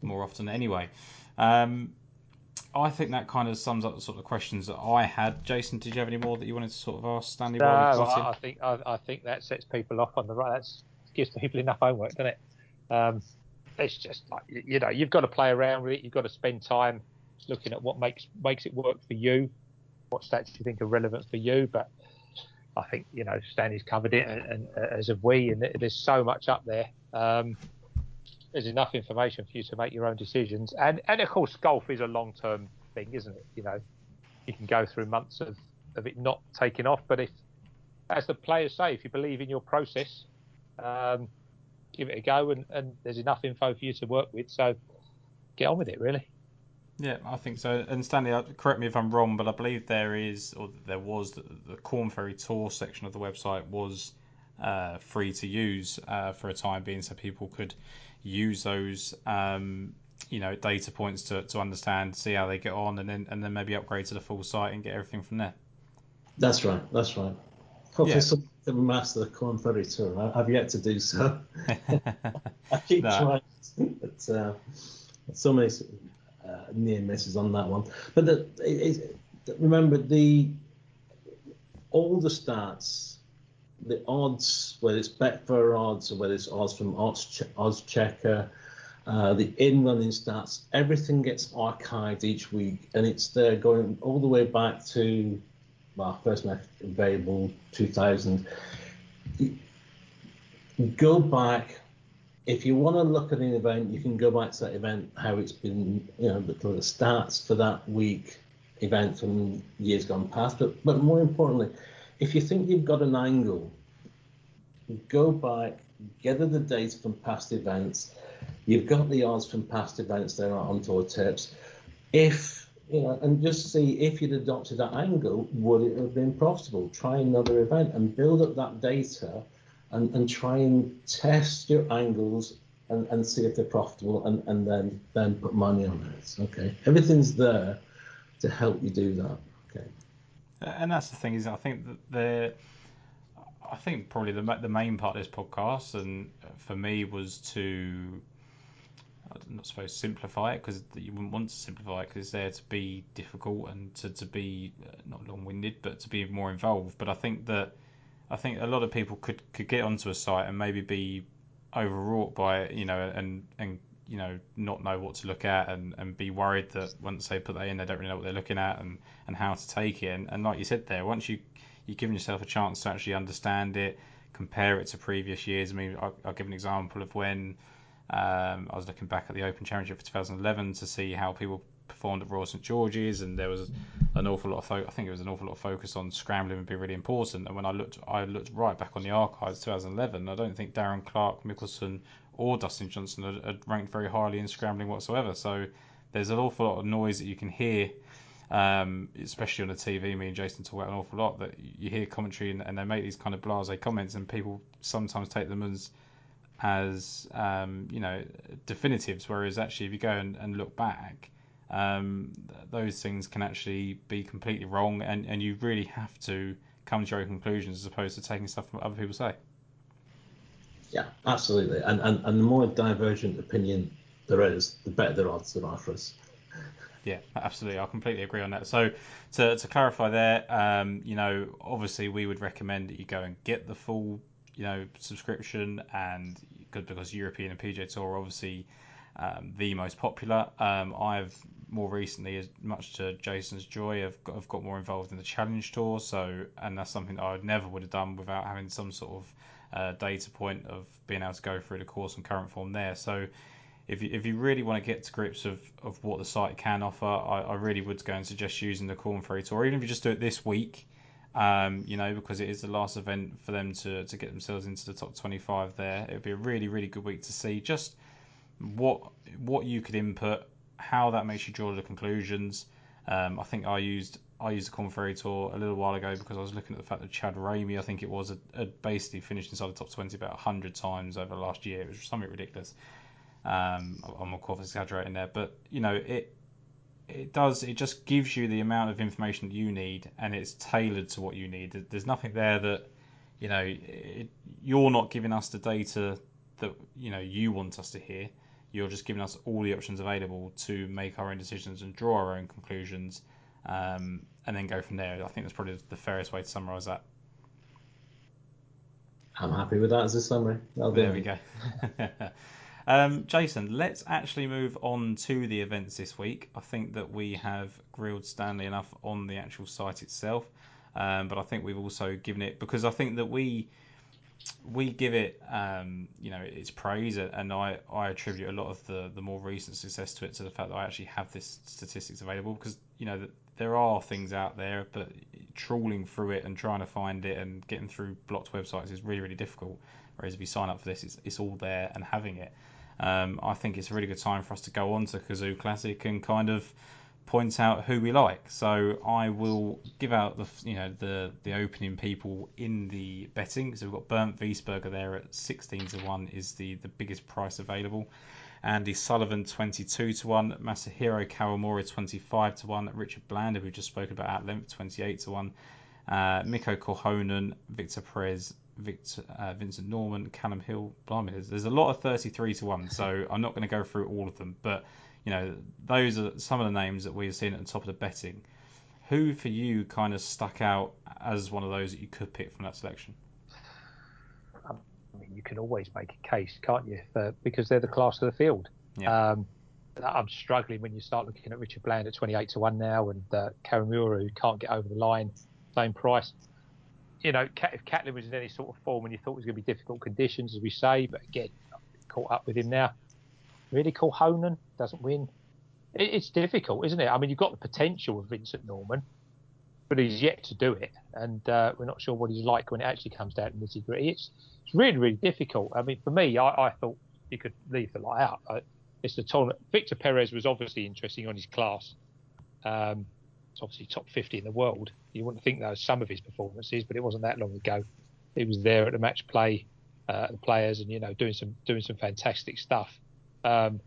more often anyway. Um, I think that kind of sums up the sort of questions that I had. Jason, did you have any more that you wanted to sort of ask Stanley? No, I, I, think I, I, think that sets people off on the right. That gives people enough homework, doesn't it? Um, it's just like you know you've got to play around with it. You've got to spend time looking at what makes makes it work for you, what stats do you think are relevant for you. But I think you know Stanley's covered it, and, and uh, as have we. And there's so much up there. Um, there's enough information for you to make your own decisions. And and of course, golf is a long term thing, isn't it? You know, you can go through months of of it not taking off, but if as the players say, if you believe in your process, um, give it a go, and, and there's enough info for you to work with. So get on with it, really. Yeah, I think so. And Stanley, uh, correct me if I'm wrong, but I believe there is, or there was, the, the Korn Ferry Tour section of the website was uh, free to use uh, for a time being, so people could use those, um, you know, data points to, to understand, see how they get on, and then and then maybe upgrade to the full site and get everything from there. That's right. That's right. Hopefully, yeah. some can master the Korn Ferry Tour. I've yet to do so. I keep no. trying, but uh, so many uh, near misses on that one. But the, it, it, remember the all the stats, the odds, whether it's Betfair odds or whether it's odds from Odds, Checker, uh, the in running stats, everything gets archived each week, and it's there going all the way back to well, first available 2000. Go back if you want to look at an event, you can go back to that event, how it's been, you know, the, the stats for that week event from years gone past. But but more importantly, if you think you've got an angle, go back, gather the data from past events. You've got the odds from past events there on tour tips. If you know, and just see if you'd adopted that angle, would it have been profitable? Try another event and build up that data and, and try and test your angles and, and see if they're profitable and, and then then put money on it. Okay. Everything's there to help you do that. And that's the thing is I think that the I think probably the the main part of this podcast and for me was to I'm not supposed to simplify it because you wouldn't want to simplify it because it's there to be difficult and to, to be uh, not long-winded but to be more involved. But I think that I think a lot of people could could get onto a site and maybe be overwrought by it, you know, and and you know not know what to look at and, and be worried that once they put that in, they don't really know what they're looking at and, and how to take it. And, and like you said there, once you you've given yourself a chance to actually understand it, compare it to previous years. I mean, I'll, I'll give an example of when um, I was looking back at the Open Championship for 2011 to see how people performed at Royal St George's, and there was an awful lot of fo- I think it was an awful lot of focus on scrambling would be really important. And when I looked, I looked right back on the archives 2011. I don't think Darren Clarke, Mickelson, or Dustin Johnson are, had ranked very highly in scrambling whatsoever. So there's an awful lot of noise that you can hear. Um, especially on the TV, me and Jason talk about an awful lot that you hear commentary and, and they make these kind of blasé comments, and people sometimes take them as as um, you know definitives. Whereas actually, if you go and, and look back, um, those things can actually be completely wrong, and, and you really have to come to your own conclusions as opposed to taking stuff from other people say. Yeah, absolutely. And, and, and the more divergent opinion there is, the better the odds there are for us. Yeah, absolutely. I completely agree on that. So, to, to clarify there, um, you know, obviously we would recommend that you go and get the full, you know, subscription, and because European and PGA Tour are obviously um, the most popular. Um, I've more recently, as much to Jason's joy, I've got, I've got more involved in the Challenge Tour. So, and that's something that I never would have done without having some sort of uh, data point of being able to go through the course and current form there. So, if you, if you really want to get to grips of, of what the site can offer, I, I really would go and suggest using the Korn Ferry Tour, even if you just do it this week. Um, you know, because it is the last event for them to, to get themselves into the top 25 there. It would be a really, really good week to see just what what you could input, how that makes you draw the conclusions. Um, I think I used I used the Tour a little while ago because I was looking at the fact that Chad Ramey, I think it was, had, basically finished inside the top 20 about 100 times over the last year. It was something ridiculous. Um, I'm of course exaggerating there, but you know it it does it just gives you the amount of information that you need, and it's tailored to what you need. There's nothing there that you know it, you're not giving us the data that you know you want us to hear. You're just giving us all the options available to make our own decisions and draw our own conclusions, um, and then go from there. I think that's probably the fairest way to summarise that. I'm happy with that as a summary. there we go. um, Jason, let's actually move on to the events this week. I think that we have grilled Stanley enough on the actual site itself, um, but I think we've also given it because I think that we we give it, um, you know, its praise, and I, I attribute a lot of the, the more recent success to it to the fact that I actually have this statistics available because you know there are things out there, but trawling through it and trying to find it and getting through blocked websites is really really difficult. Whereas if you sign up for this, it's, it's all there and having it. um, I think it's a really good time for us to go on to Cazoo Classic and kind of point out who we like. So I will give out the you know the the opening people in the betting. So we've got Bernd Wiesberger there at 16 to one is the the biggest price available. Andy Sullivan 22 to 1, Masahiro Kawamura 25 to 1, Richard Bland, who we just spoke about at length 28 to 1, uh, Mikko Korhonen, Victor Perez, Victor, uh, Vincent Norrman, Callum Hill. Blimey, there's, there's a lot of 33 to 1, so I'm not going to go through all of them, but you know, those are some of the names that we've seen at the top of the betting. Who for you kind of stuck out as one of those that you could pick from that selection? You can always make a case, can't you? For, because they're the class of the field. Yeah. Um, I'm struggling when you start looking at Richard Bland at 28 to 1 now and uh, Kawamura, who can't get over the line, same price. You know, if Catlin was in any sort of form and you thought it was going to be difficult conditions, as we say, but again, caught up with him now really Korhonen doesn't win. It's difficult, isn't it? I mean, you've got the potential of Vincent Norrman, but he's yet to do it, and uh, we're not sure what he's like when it actually comes down to nitty gritty. It's it's really really difficult. I mean, for me, I, I thought you could leave the light out. I, it's the tournament. Victor Perez was obviously interesting on his class. Um, it's obviously top 50 in the world. You wouldn't think that was some of his performances, but it wasn't that long ago. He was there at the match play, uh, the players, and you know doing some doing some fantastic stuff. Um,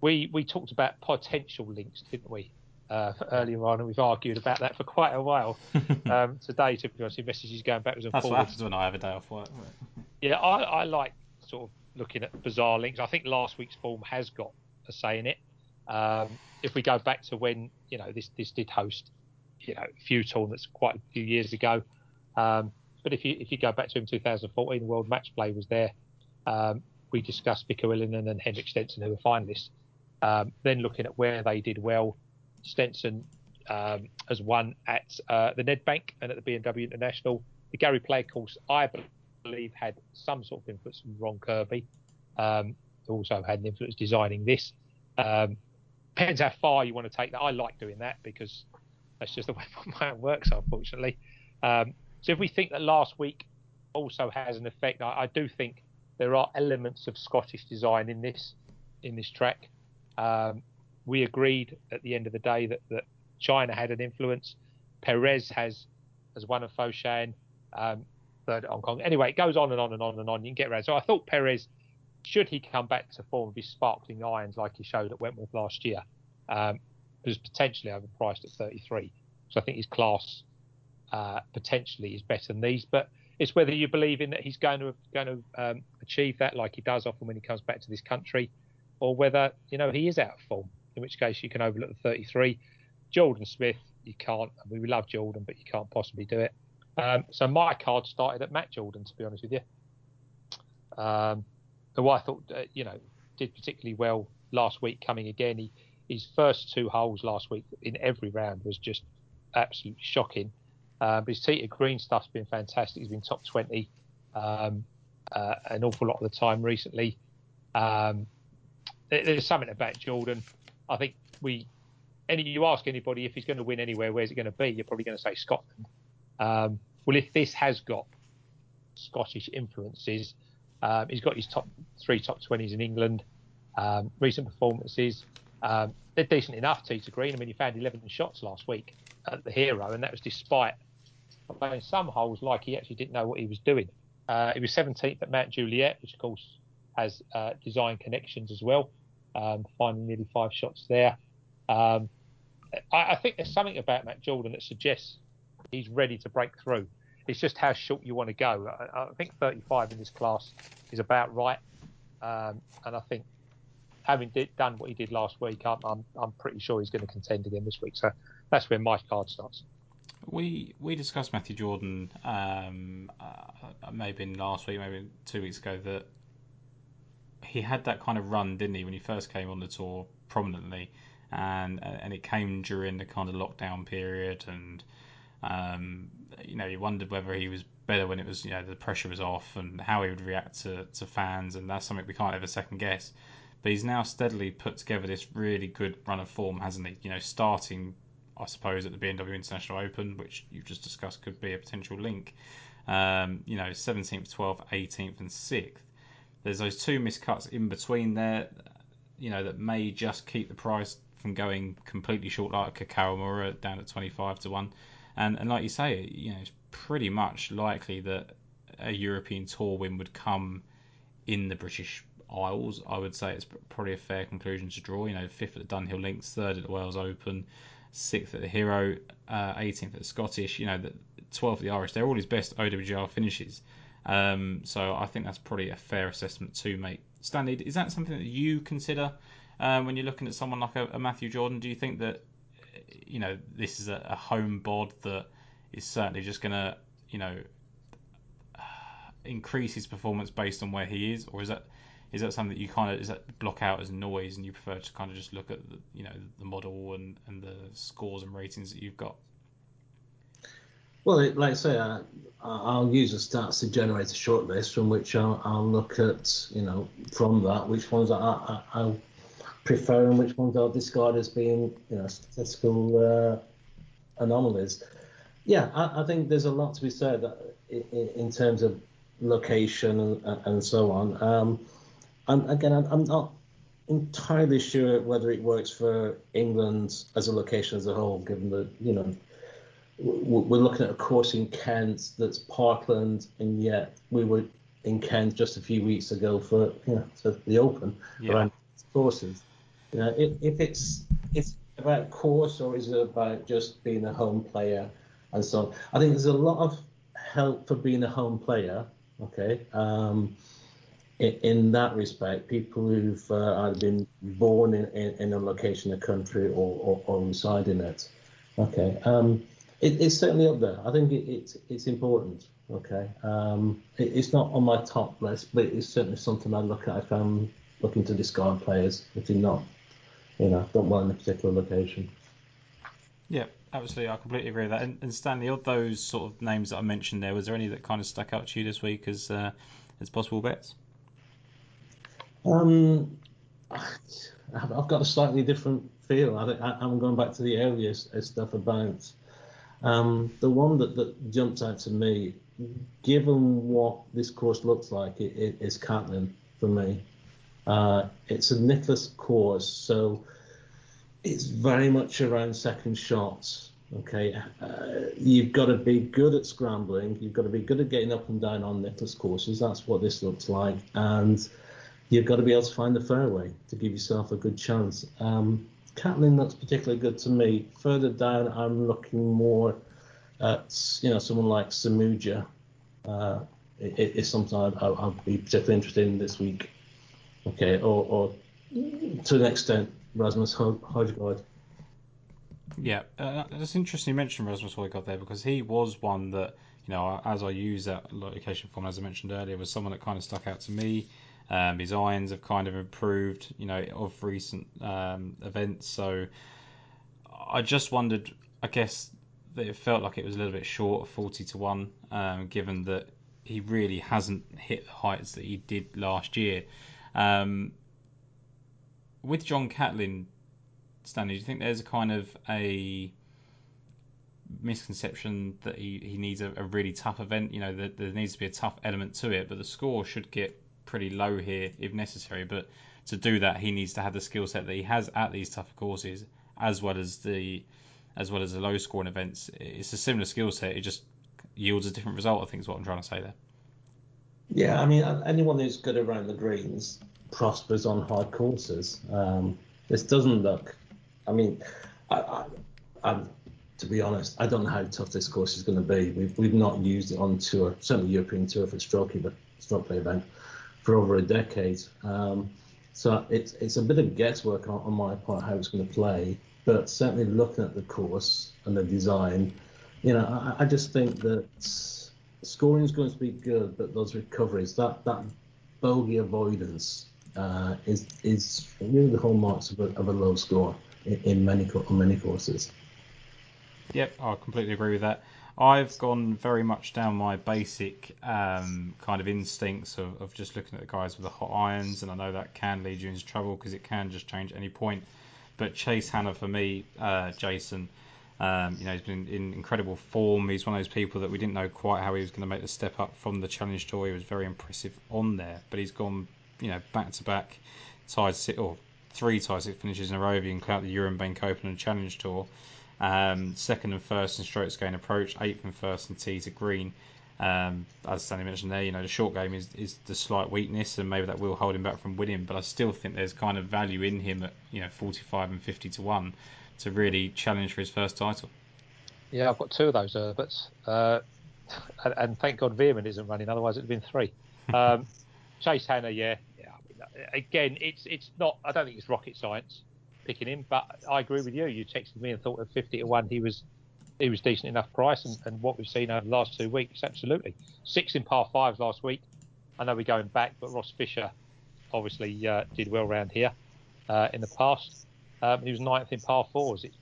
we we talked about potential links, didn't we, uh, earlier on, and we've argued about that for quite a while. um, today, to be honest, messages going backwards and That's forwards. what happens when I have a day off work. Yeah, I, I like sort of looking at bizarre links. I think last week's form has got a say in it. Um, if we go back to when you know this this did host, you know, a few tournaments quite a few years ago. Um, but if you if you go back to in 2014, the World Match Play was there. Um, we discussed Mikko Ilonen and Henrik Stenson, who were finalists. Um, then looking at where they did well, Stenson um, has won at uh, the Nedbank and at the BMW International. The Gary Player course, I believe, had some sort of influence from Ron Kirby, um, who also had an influence designing this. Um, depends how far you want to take that. I like doing that because that's just the way my mind works, unfortunately. Um, so if we think that last week also has an effect, I, I do think there are elements of Scottish design in this in this track. Um, we agreed at the end of the day that, that China had an influence. Perez has as one of Foshan, um, third Hong Kong. Anyway, it goes on and on and on and on. You can get around. So I thought Perez, should he come back to form of his sparkling irons like he showed at Wentworth last year, um, was potentially overpriced at 33. So I think his class uh, potentially is better than these. But it's whether you believe in that he's going to going to um, achieve that, like he does often when he comes back to this country, or whether you know he is out of form. In which case, you can overlook the 33. Jordan Smith, you can't. Mean, we love Jordan, but you can't possibly do it. Um, so my card started at Matt Jordan, to be honest with you. Um, who I thought, uh, you know, did particularly well last week coming again. He, his first two holes last week in every round was just absolutely shocking. Uh, but his tee-to-green stuff's been fantastic. He's been top 20 um, uh, an awful lot of the time recently. Um, there's something about Jordan. I think we, any you ask anybody if he's going to win anywhere, where's it going to be? You're probably going to say Scotland. Um, well, if this has got Scottish influences, um, he's got his top three top 20s in England. Um, recent performances, um, they're decent enough. Tee-to-green. I mean, he found 11 shots last week at the Hero, and that was despite playing some holes like he actually didn't know what he was doing. Uh, he was 17th at Mount Juliet, which of course has uh, design connections as well, um, finding nearly five shots there. Um, I, I, think there's something about Matt Jordan that suggests he's ready to break through. It's just how short you want to go. I, I think 35 in this class is about right, um, and I think having did, done what he did last week, I'm, I'm, I'm pretty sure he's going to contend again this week. So that's where my card starts. We we discussed Matthew Jordan um, uh, maybe last week, maybe two weeks ago that he had that kind of run, didn't he, when he first came on the tour prominently, and and it came during the kind of lockdown period, and um, you know you wondered whether he was better when it was you know the pressure was off and how he would react to, to fans, and that's something we can't ever second guess. But he's now steadily put together this really good run of form, hasn't he? You know, starting I suppose, at the BMW International Open, which you've just discussed could be a potential link. Um, you know, 17th, 12th, 18th, and 6th. There's those two miscuts in between there, you know, that may just keep the price from going completely short, like Kawamura down at 25 to one. And and like you say, you know, it's pretty much likely that a European Tour win would come in the British Isles. I would say it's probably a fair conclusion to draw. You know, fifth at the Dunhill Links, third at the Wales Open, sixth at the Hero, uh, 18th at the Scottish. You know, the 12th at the Irish. They're all his best OWGR finishes. Um, so I think that's probably a fair assessment to make. Stanley, is that something that you consider um, when you're looking at someone like a, a, Matthew Jordan? Do you think that you know this is a, a home bod that is certainly just going to you know increase his performance based on where he is, or is that is that something that you kind of is that block out as noise and you prefer to kind of just look at the, you know the model and, and the scores and ratings that you've got? Well, like I say, I, I'll use the stats to generate a shortlist from which I'll, I'll, look at, you know, from that which ones I, I, I prefer and which ones I'll discard as being, you know, statistical uh, anomalies. Yeah, I, I, think there's a lot to be said in, in terms of location and, and so on. Um, and again, I'm not entirely sure whether it works for England as a location as a whole, given that you know we're looking at a course in Kent that's Parkland, and yet we were in Kent just a few weeks ago for you know for the Open yeah. around courses. You know, if, if it's it's about course or is it about just being a home player and so on. I think there's a lot of help for being a home player. Okay. Um, in, in that respect, people who've uh, either been born in, in, in, a location, a country, or, or, or reside in it. Okay. Um, it, it's certainly up there. I think it, it's it's important. Okay, um, it, it's not on my top list, but it's certainly something I look at if I'm looking to discard players if they're not, you know, don't want in a particular location. Yeah, absolutely. I completely agree with that. And, and, Stanley, of those sort of names that I mentioned there, was there any that kind of stuck out to you this week as uh, as possible bets? Um, I've got a slightly different feel. I, am going back to the earlier stuff about um, the one that, that jumps out to me, given what this course looks like, it, it is Catlin for me. Uh, it's a Nicklaus course, so it's very much around second shots. Okay, uh, you've got to be good at scrambling. You've got to be good at getting up and down on Nicklaus courses. That's what this looks like, and you've got to be able to find the fairway to give yourself a good chance. Um, Catlin looks particularly good to me. Further down, I'm looking more at you know someone like Samuja. Uh, it, it's something I'd, I'd, be particularly interested in this week. Okay, or, or to an extent, Rasmus Højgaard. Yeah, uh, it's interesting you mentioned Rasmus Højgaard there because he was one that you know as I use that location form as I mentioned earlier was someone that kind of stuck out to me. Um, his irons have kind of improved, you know, of recent um, events. So I just wondered, I guess that it felt like it was a little bit short of 40 to 1, um, given that he really hasn't hit the heights that he did last year. Um, with John Catlin, Stanley, do you think there's a kind of a misconception that he, he needs a, a really tough event? You know, there needs to be a tough element to it, but the score should get pretty low here if necessary. But to do that, he needs to have the skill set that he has at these tougher courses, as well as the as well as the low scoring events. It's a similar skill set. It just yields a different result. I think is what I'm trying to say there. Yeah, I mean, anyone who's good around the greens prospers on hard courses. Um, this doesn't look. I mean, I, I, to be honest, I don't know how tough this course is going to be. We've we've not used it on tour, certainly European tour for stroke, but stroke play event for over a decade. Um, so it's it's a bit of guesswork on, on my part how it's going to play. But certainly looking at the course and the design, you know, I, I just think that scoring is going to be good, but those recoveries, that that bogey avoidance, uh, is is really the hallmarks of a, of a low score in, in many on many courses. Yep, I completely agree with that. I've gone very much down my basic um, kind of instincts of, of, just looking at the guys with the hot irons, and I know that can lead you into trouble because it can just change at any point. But Chase Hanna for me, uh, Jason, Um, you know, he's been in incredible form. He's one of those people that we didn't know quite how he was going to make the step up from the Challenge Tour. He was very impressive on there, but he's gone, you know, back to back tied or three tied six finishes in a row. If the Euram Bank Open and Challenge Tour, um, second and first in strokes gain approach, eighth and first in tee to green. Um, as Stanley mentioned there, you know the short game is, is the slight weakness, and maybe that will hold him back from winning. But I still think there's kind of value in him at you know 45 and 50 to one to really challenge for his first title. Yeah, I've got two of those Herberts, uh, and, and, thank God Veerman isn't running. Otherwise, it'd have been three. Um, Chase Hanna, yeah, yeah. I mean, again, it's it's not. I don't think it's rocket science picking him, but I agree with you. You texted me and thought at 50 to one he was he was decent enough price, and, and what we've seen over the last two weeks, absolutely. Six in par fives last week. I know we're going back, but Ross Fisher obviously uh, did well around here uh, in the past. Um, he was ninth in par fours. It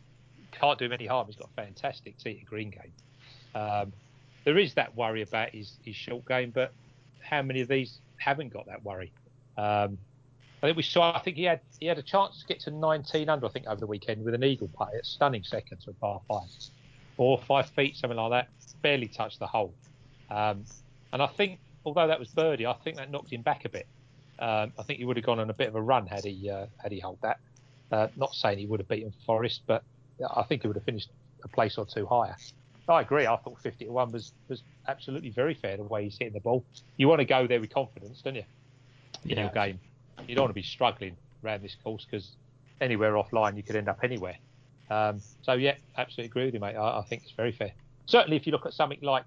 can't do him any harm. He's got a fantastic tee green game. Um, there is that worry about his, his short game, but how many of these haven't got that worry? Um, I think we saw. I think he had he had a chance to get to 19 under. I think over the weekend with an eagle putt. It's stunning seconds for par five four or five feet, something like that. Barely touched the hole. Um, and I think, although that was birdie, I think that knocked him back a bit. Um, I think he would have gone on a bit of a run had he uh, had he held that. Uh, not saying he would have beaten Forrest, but I think he would have finished a place or two higher. I agree. I thought 50 to one was was absolutely very fair the way he's hitting the ball. You want to go there with confidence, don't you? In yeah. your game, you don't want to be struggling around this course because anywhere offline you could end up anywhere. Um, so yeah, absolutely agree with you, mate. I, I, think it's very fair. Certainly, if you look at something like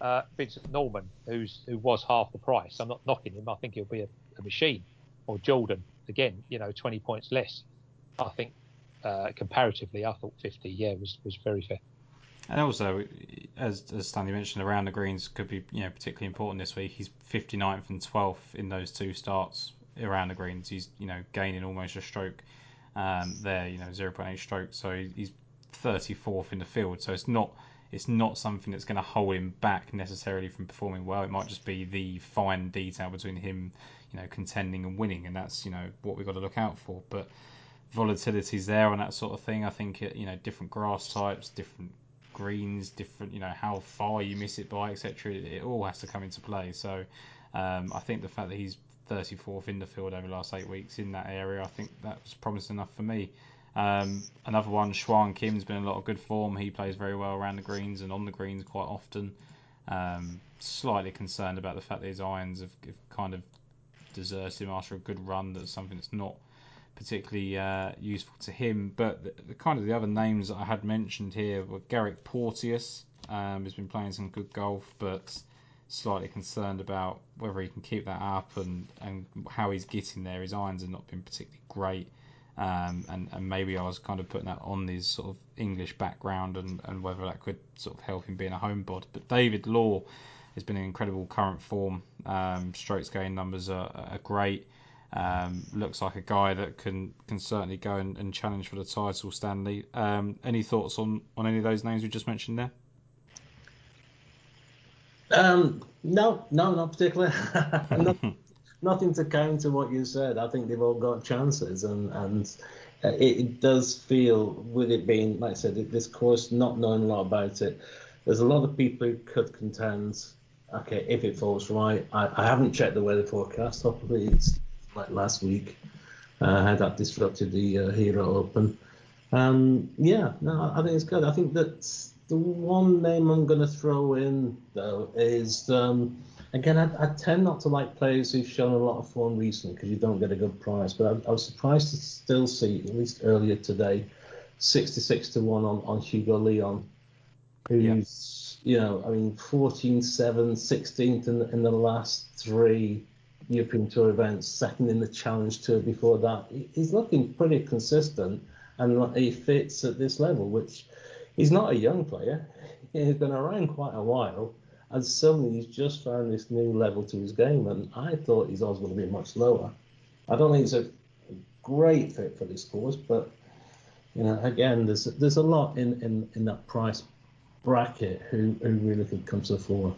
uh, Vincent Norrman, who's who was half the price, I'm not knocking him. I think he'll be a, a machine. Or Jordan, again, you know, 20 points less. I think uh, comparatively, I thought 50, yeah, was was very fair. And also, as, as Stanley mentioned, around the greens could be you know particularly important this week. He's 59th and 12th in those two starts around the greens. He's you know gaining almost a stroke um, there, you know, 0.8 strokes. So he's 34th in the field. So it's not it's not something that's going to hold him back necessarily from performing well. It might just be the fine detail between him, you know, contending and winning, and that's you know what we've got to look out for. But volatility's there and that sort of thing. I think it, you know different grass types, different greens, different you know how far you miss it by, etc. It all has to come into play. So um, I think the fact that he's 34th in the field over the last eight weeks in that area. I think that was promising enough for me. Um, another one, Schwan Kim's been in a lot of good form. He plays very well around the greens and on the greens quite often. Um, slightly concerned about the fact that his irons have, have, kind of deserted him after a good run. That's something that's not particularly uh, useful to him. But the, the, kind of the other names that I had mentioned here were Garrick Porteous, um, has been playing some good golf, but slightly concerned about whether he can keep that up and, and how he's getting there. His irons have not been particularly great. Um, and, and maybe I was kind of putting that on his sort of English background and, and whether that could sort of help him being a home bod. But David Law has been in incredible current form. Um, strokes gain numbers are, are great. Um, looks like a guy that can can certainly go and, and challenge for the title. Stanley, um, any thoughts on, on any of those names we just mentioned there? Um, no, no, not particularly. not, nothing to counter what you said. I think they've all got chances, and and uh, it, it, does feel, with it being, like I said, this course, not knowing a lot about it, there's a lot of people who could contend. Okay, if it falls right, I, I haven't checked the weather forecast. Hopefully, it's like last week. Uh, how that disrupted the uh, Hero Open. Um, yeah, no, I think it's good. I think that the one name I'm going to throw in though is um, again I, I, tend not to like players who've shown a lot of form recently because you don't get a good price. But I, I, was surprised to still see at least earlier today, 66 to one on, on Hugo Leon, who's yeah. you know I mean 14 7 16th in, in the last three European Tour events, second in the Challenge Tour before that. He's looking pretty consistent and he fits at this level, which he's not a young player. He's been around quite a while, and suddenly he's just found this new level to his game. And I thought his odds would have been much lower. I don't think he's a great fit for this course, but you know, again, there's there's a lot in, in, in that price bracket who, who really could come to the fore.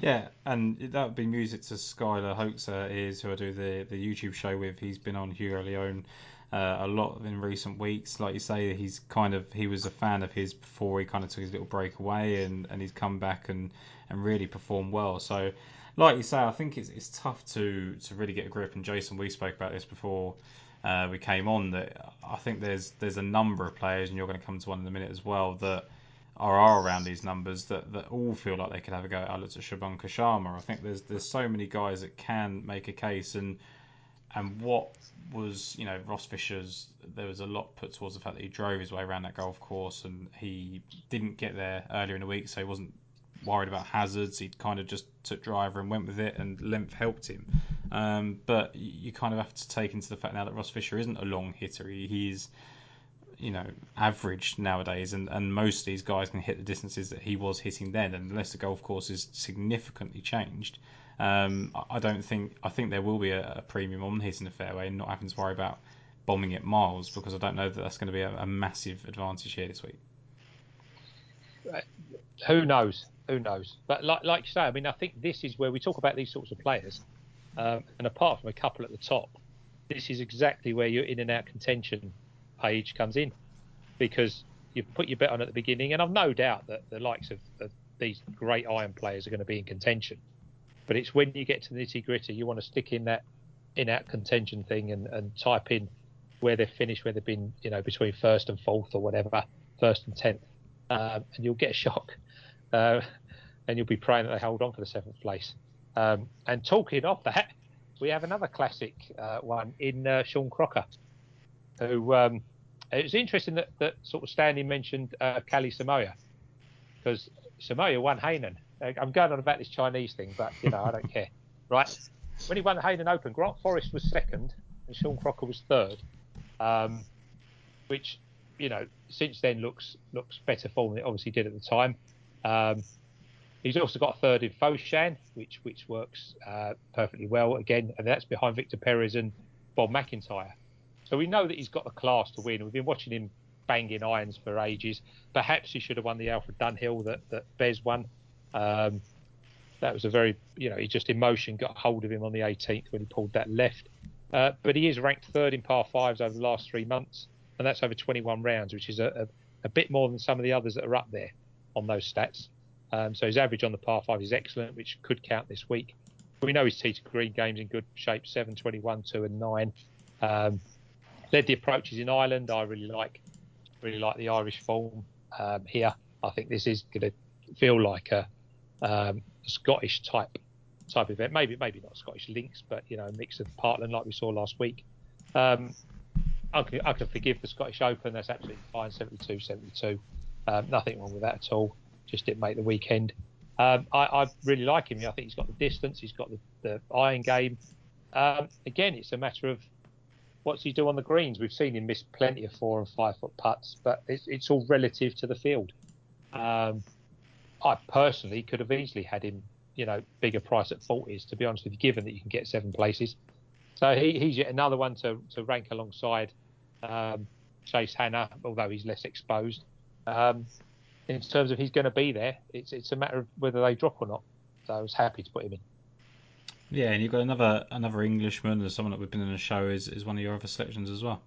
Yeah. and that would be music to Skylar Hoaxer is who I do the the YouTube show with. He's been on Hugo Leon uh, a lot in recent weeks. Like you say, he's kind of he was a fan of his before he kind of took his little break away, and, and he's come back and, and really performed well. So, like you say, I think it's it's tough to to really get a grip. And Jason, we spoke about this before uh, we came on. That I think there's there's a number of players, and you're going to come to one in a minute as well that are, are around these numbers that, that all feel like they could have a go. I looked at Shubhankar Sharma. I think there's there's so many guys that can make a case, and and what was you know Ross Fisher's there was a lot put towards the fact that he drove his way around that golf course and he didn't get there earlier in the week, so he wasn't worried about hazards. He kind of just took driver and went with it, and length helped him. Um, but you kind of have to take into the fact now that Ross Fisher isn't a long hitter. He, he's you know average nowadays, and, and most of these guys can hit the distances that he was hitting then. Unless the golf course is significantly changed, um, I don't think I think there will be a, a, premium on hitting the fairway and not having to worry about bombing it miles because I don't know that that's going to be a, a massive advantage here this week. Who knows? Who knows? But like, like you say, I mean, I think this is where we talk about these sorts of players, um, and apart from a couple at the top, this is exactly where your in and out contention page comes in because you put your bet on at the beginning, and I've no doubt that the likes of, of these great iron players are going to be in contention. But it's when you get to the nitty gritty, you want to stick in that in out contention thing and, and type in where they've finished, where they've been, you know, between first and fourth or whatever, first and tenth, um, and you'll get a shock, uh, and you'll be praying that they hold on for the seventh place. Um, and talking of that, we have another classic uh, one in uh, Sean Crocker, who um, it was interesting that, that sort of Stanley mentioned uh, Simoia because Simoia won Hainan. I'm going on about this Chinese thing, but you know I don't care. Right? When he won the Hainan Open, Grant Forrest was second and Sean Crocker was third, um, which you know since then looks looks better form than it obviously did at the time. Um, he's also got a third in Foshan, which which works uh, perfectly well again, and that's behind Victor Perez and Bob McIntyre. So we know that he's got the class to win. We've been watching him banging irons for ages. Perhaps he should have won the Alfred Dunhill that, that Bez won. Um, that was a very, you know, he just emotion got hold of him on the 18th when he pulled that left. Uh, but he is ranked third in par fives over the last three months, and that's over 21 rounds, which is a, a, a bit more than some of the others that are up there on those stats. Um, so his average on the par five is excellent, which could count this week. We know his tee to green game's in good shape 7, 21, 2, and 9. Um, led the approaches in Ireland. I really like really like the Irish form um, here. I think this is going to feel like a, um, Scottish type type event. Maybe maybe not Scottish links, but you know a mix of Parkland like we saw last week. Um, I, can, I can forgive the Scottish Open. That's absolutely fine. 72, 72. Um, nothing wrong with that at all. Just didn't make the weekend. Um, I, I, really like him. I think he's got the distance. He's got the, the iron game. Um, again, it's a matter of what's he do on the greens? We've seen him miss plenty of four and five foot putts, but it's, it's all relative to the field. Um, I personally could have easily had him, you know, bigger price at 40s, to be honest with you, given that you can get seven places. So he, he's yet another one to, to rank alongside um, Chase Hanna, although he's less exposed. Um, in terms of he's going to be there, it's it's a matter of whether they drop or not. So I was happy to put him in. Yeah, and you've got another another Englishman, or someone that we've been in the show is, is one of your other selections as well.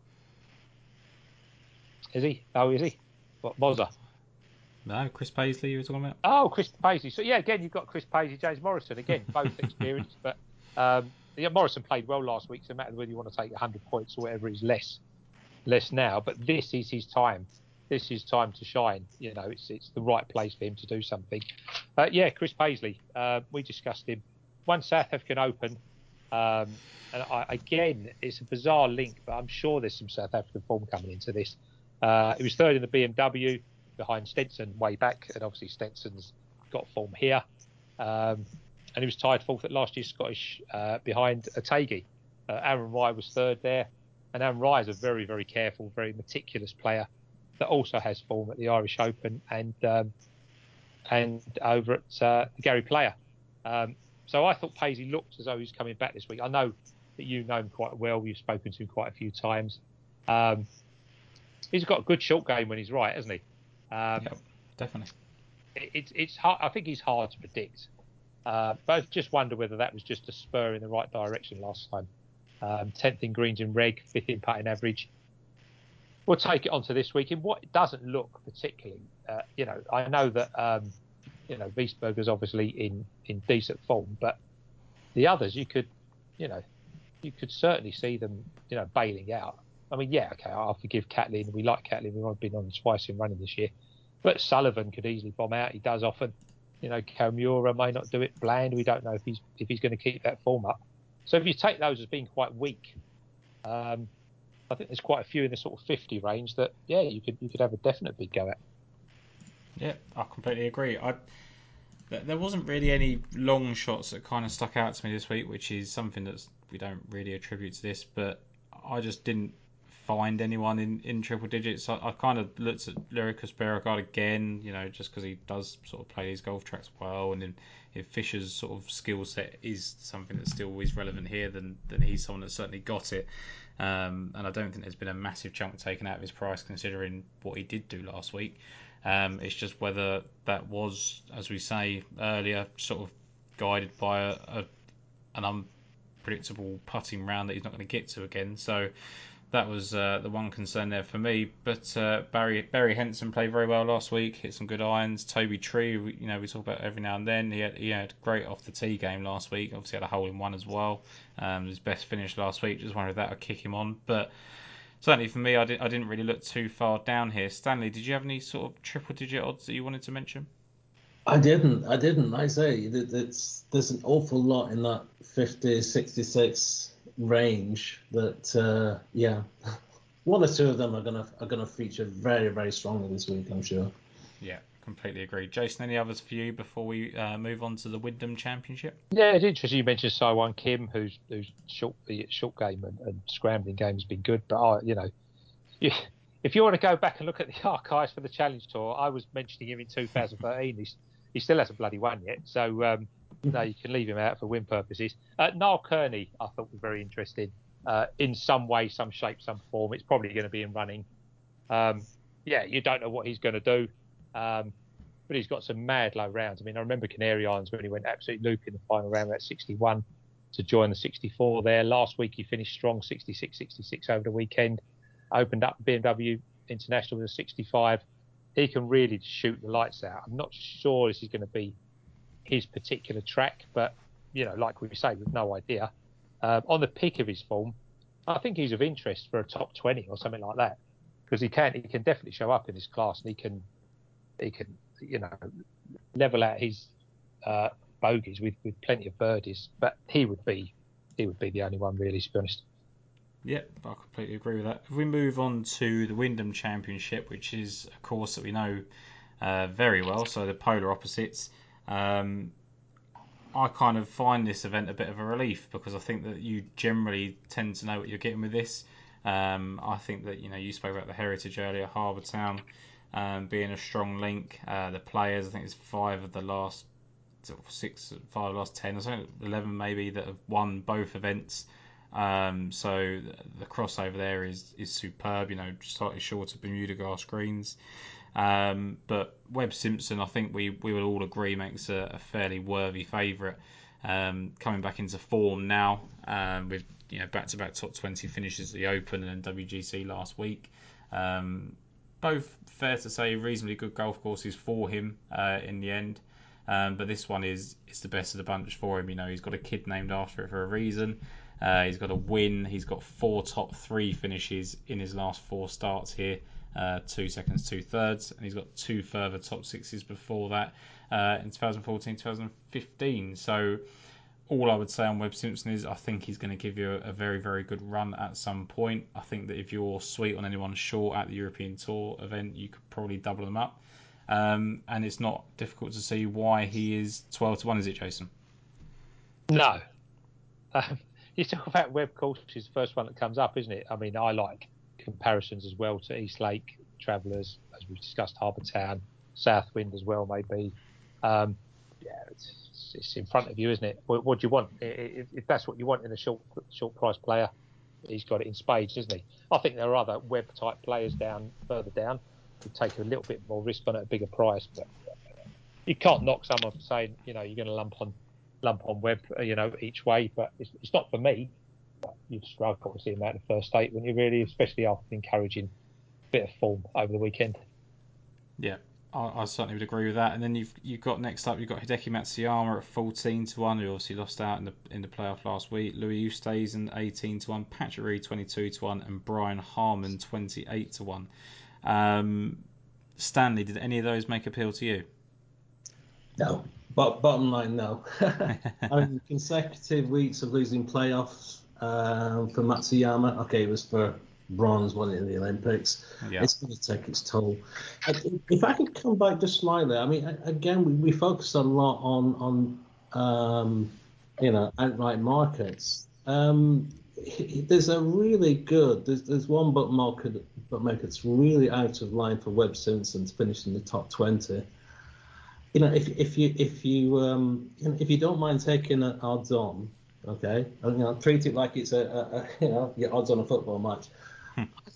Is he? Oh, is he? What Moser? No, Chris Paisley you were talking about. Oh, Chris Paisley. So yeah, again you've got Chris Paisley, James Morrison. Again, both experienced, but um, yeah, Morrison played well last week. So no matter whether you want to take 100 points or whatever, is less less now. But this is his time. This is time to shine. You know, it's it's the right place for him to do something. Uh, yeah, Chris Paisley. Uh, we discussed him one South African Open. Um, and I, again, it's a bizarre link, but I'm sure there's some South African form coming into this. Uh, he was third in the BMW behind Stenson way back, and obviously Stenson's got form here. Um, and he was tied fourth at last year's Scottish uh, behind Otaegui. Uh, Aaron Rai was third there, and Aaron Rai is a very, very careful, very meticulous player that also has form at the Irish Open and um, and over at uh, Gary Player. Um, so I thought Paisley looked as though he's coming back this week. I know that you know him quite well. You've spoken to him quite a few times. Um, he's got a good short game when he's right, hasn't he? Um, definitely. It, it's it's hard. I think he's hard to predict. Uh, both just wonder whether that was just a spur in the right direction last time. Um, 10th in greens in reg, 5th in putting average. We'll take it on to this week. In what it doesn't look particularly, uh, you know, I know that, um, you know, Wiesberger's obviously in, in decent form, but the others, you could, you know, you could certainly see them, you know, bailing out. I mean, yeah, okay, I'll forgive Catlin. We like Catlin. We've been on twice in running this year. But Sullivan could easily bomb out. He does often. You know, Komura may not do it. Bland, we don't know if he's if he's going to keep that form up. So if you take those as being quite weak, um, I think there's quite a few in the sort of 50 range that yeah you could you could have a definite big go at. Yeah, I completely agree. I there wasn't really any long shots that kind of stuck out to me this week, which is something that we don't really attribute to this, but I just didn't find anyone in, in triple digits. I, I kind of looked at Lyricus Beauregard again, you know, just because he does sort of play these golf tracks well, and then if Fisher's sort of skill set is something that's still always relevant here, then then he's someone that's certainly got it. Um, and I don't think there's been a massive chunk taken out of his price considering what he did do last week. Um, it's just whether that was, as we say earlier, sort of guided by a, a an unpredictable putting round that he's not going to get to again. So that was uh, the one concern there for me. But uh, Barry Barry Henson played very well last week. Hit some good irons. Toby Tree, you know, we talk about every now and then. He had he had great off the tee game last week. Obviously had a hole in one as well. Um, his best finish last week. Just wondered if that would kick him on. But certainly for me, I, did, I didn't really look too far down here. Stanley, did you have any sort of triple digit odds that you wanted to mention? I didn't. I didn't. I say it's there's an awful lot in that 50, 66 range that uh, yeah, one or two of them are gonna are gonna feature very very strongly this week. I'm sure. Yeah, completely agree. Jason, any others for you before we uh, move on to the Wyndham Championship? Yeah, it's interesting you mentioned Siwon Kim, who's who's short the short game and, and, scrambling game has been good, but I, you know, if you want to go back and look at the archives for the Challenge Tour, I was mentioning him in 2013. He's, he still hasn't bloody won yet, so um, no, you can leave him out for win purposes. Uh, Niall Kearney, I thought was very interesting. Uh, in some way, some shape, some form. It's probably going to be in running. Um, yeah, you don't know what he's going to do, um, but he's got some mad low rounds. I mean, I remember Canary Islands when he went absolute loop in the final round at 61 to join the 64 there. Last week he finished strong, 66, 66 over the weekend. Opened up BMW International with a 65. He can really shoot the lights out. I'm not sure this is going to be his particular track, but you know, like we say, with no idea. Um, on the peak of his form, I think he's of interest for a top 20 or something like that because he can he can definitely show up in this class and he can he can you know level out his uh, bogeys with, with plenty of birdies. But he would be he would be the only one really, to be honest. Yep, I completely agree with that. If we move on to the Wyndham Championship, which is a course that we know uh, very well, so the polar opposites. Um, I kind of find this event a bit of a relief because I think that you generally tend to know what you're getting with this. Um, I think that you know you spoke about the heritage earlier, Harbour Town um, being a strong link. Uh, the players, I think it's five of the last six, five of the last ten, or something, eleven maybe that have won both events. Um, so the crossover there is is superb. You know, slightly shorter Bermuda grass greens. Um, but Webb Simpson, I think we, we would all agree, makes a, a fairly worthy favourite. Um, coming back into form now um, with you know back-to-back top 20 finishes at the Open and then WGC last week. Um, both fair to say reasonably good golf courses for him uh, in the end. Um, but this one is is the best of the bunch for him. You know, he's got a kid named after it for a reason. Uh, he's got a win. He's got four top three finishes in his last four starts here uh, two seconds, two thirds, and he's got two further top sixes before that uh, in 2014, 2015. So all I would say on Webb Simpson is I think he's going to give you a, very, very good run at some point. I think that if you're sweet on anyone short at the European Tour event, you could probably double them up. Um, and it's not difficult to see why he is 12 to 1, is it, Jason? No. Um, you talk about Webb courses, the first one that comes up, isn't it? I mean, I like comparisons as well to East Lake Travellers, as we've discussed, Harbour Town, Southwind as well, maybe. Um, yeah, it's, it's, in front of you, isn't it? What, what do you want? If, if, that's what you want in a short short price player, he's got it in spades, isn't he? I think there are other Webb type players down further down who take a little bit more risk on at a bigger price, but you can't knock someone for saying, you know, you're going to lump on lump on Webb, uh, you know, each way. But it's, it's not for me. You'd struggle to see him out of the first eight when you really, especially after encouraging bit of form over the weekend. Yeah, I, I, certainly would agree with that. And then you've you've got next up, you've got Hideki Matsuyama at 14 to one, who obviously lost out in the in the playoff last week. Louis Oosthuizen 18 to one, Patrick Reed 22 to one, and Brian Harman 28 to one. Um, Stanley, did any of those make appeal to you? No. But bottom line, no. I mean, consecutive weeks of losing playoffs um, for Matsuyama. Okay, it was for bronze, it, in the Olympics? Yeah. It's going to take its toll. If I could come back just slightly, I mean, again, we, we focused a lot on on um, you know outright markets. Um, there's a really good. There's, there's one bookmaker bookmaker that's really out of line for Webb Simpson to finish in the top 20 you know, if if you if you um if you don't mind taking an odds on, okay, and, you know, treat it like it's a, a, a you know your odds on a football match.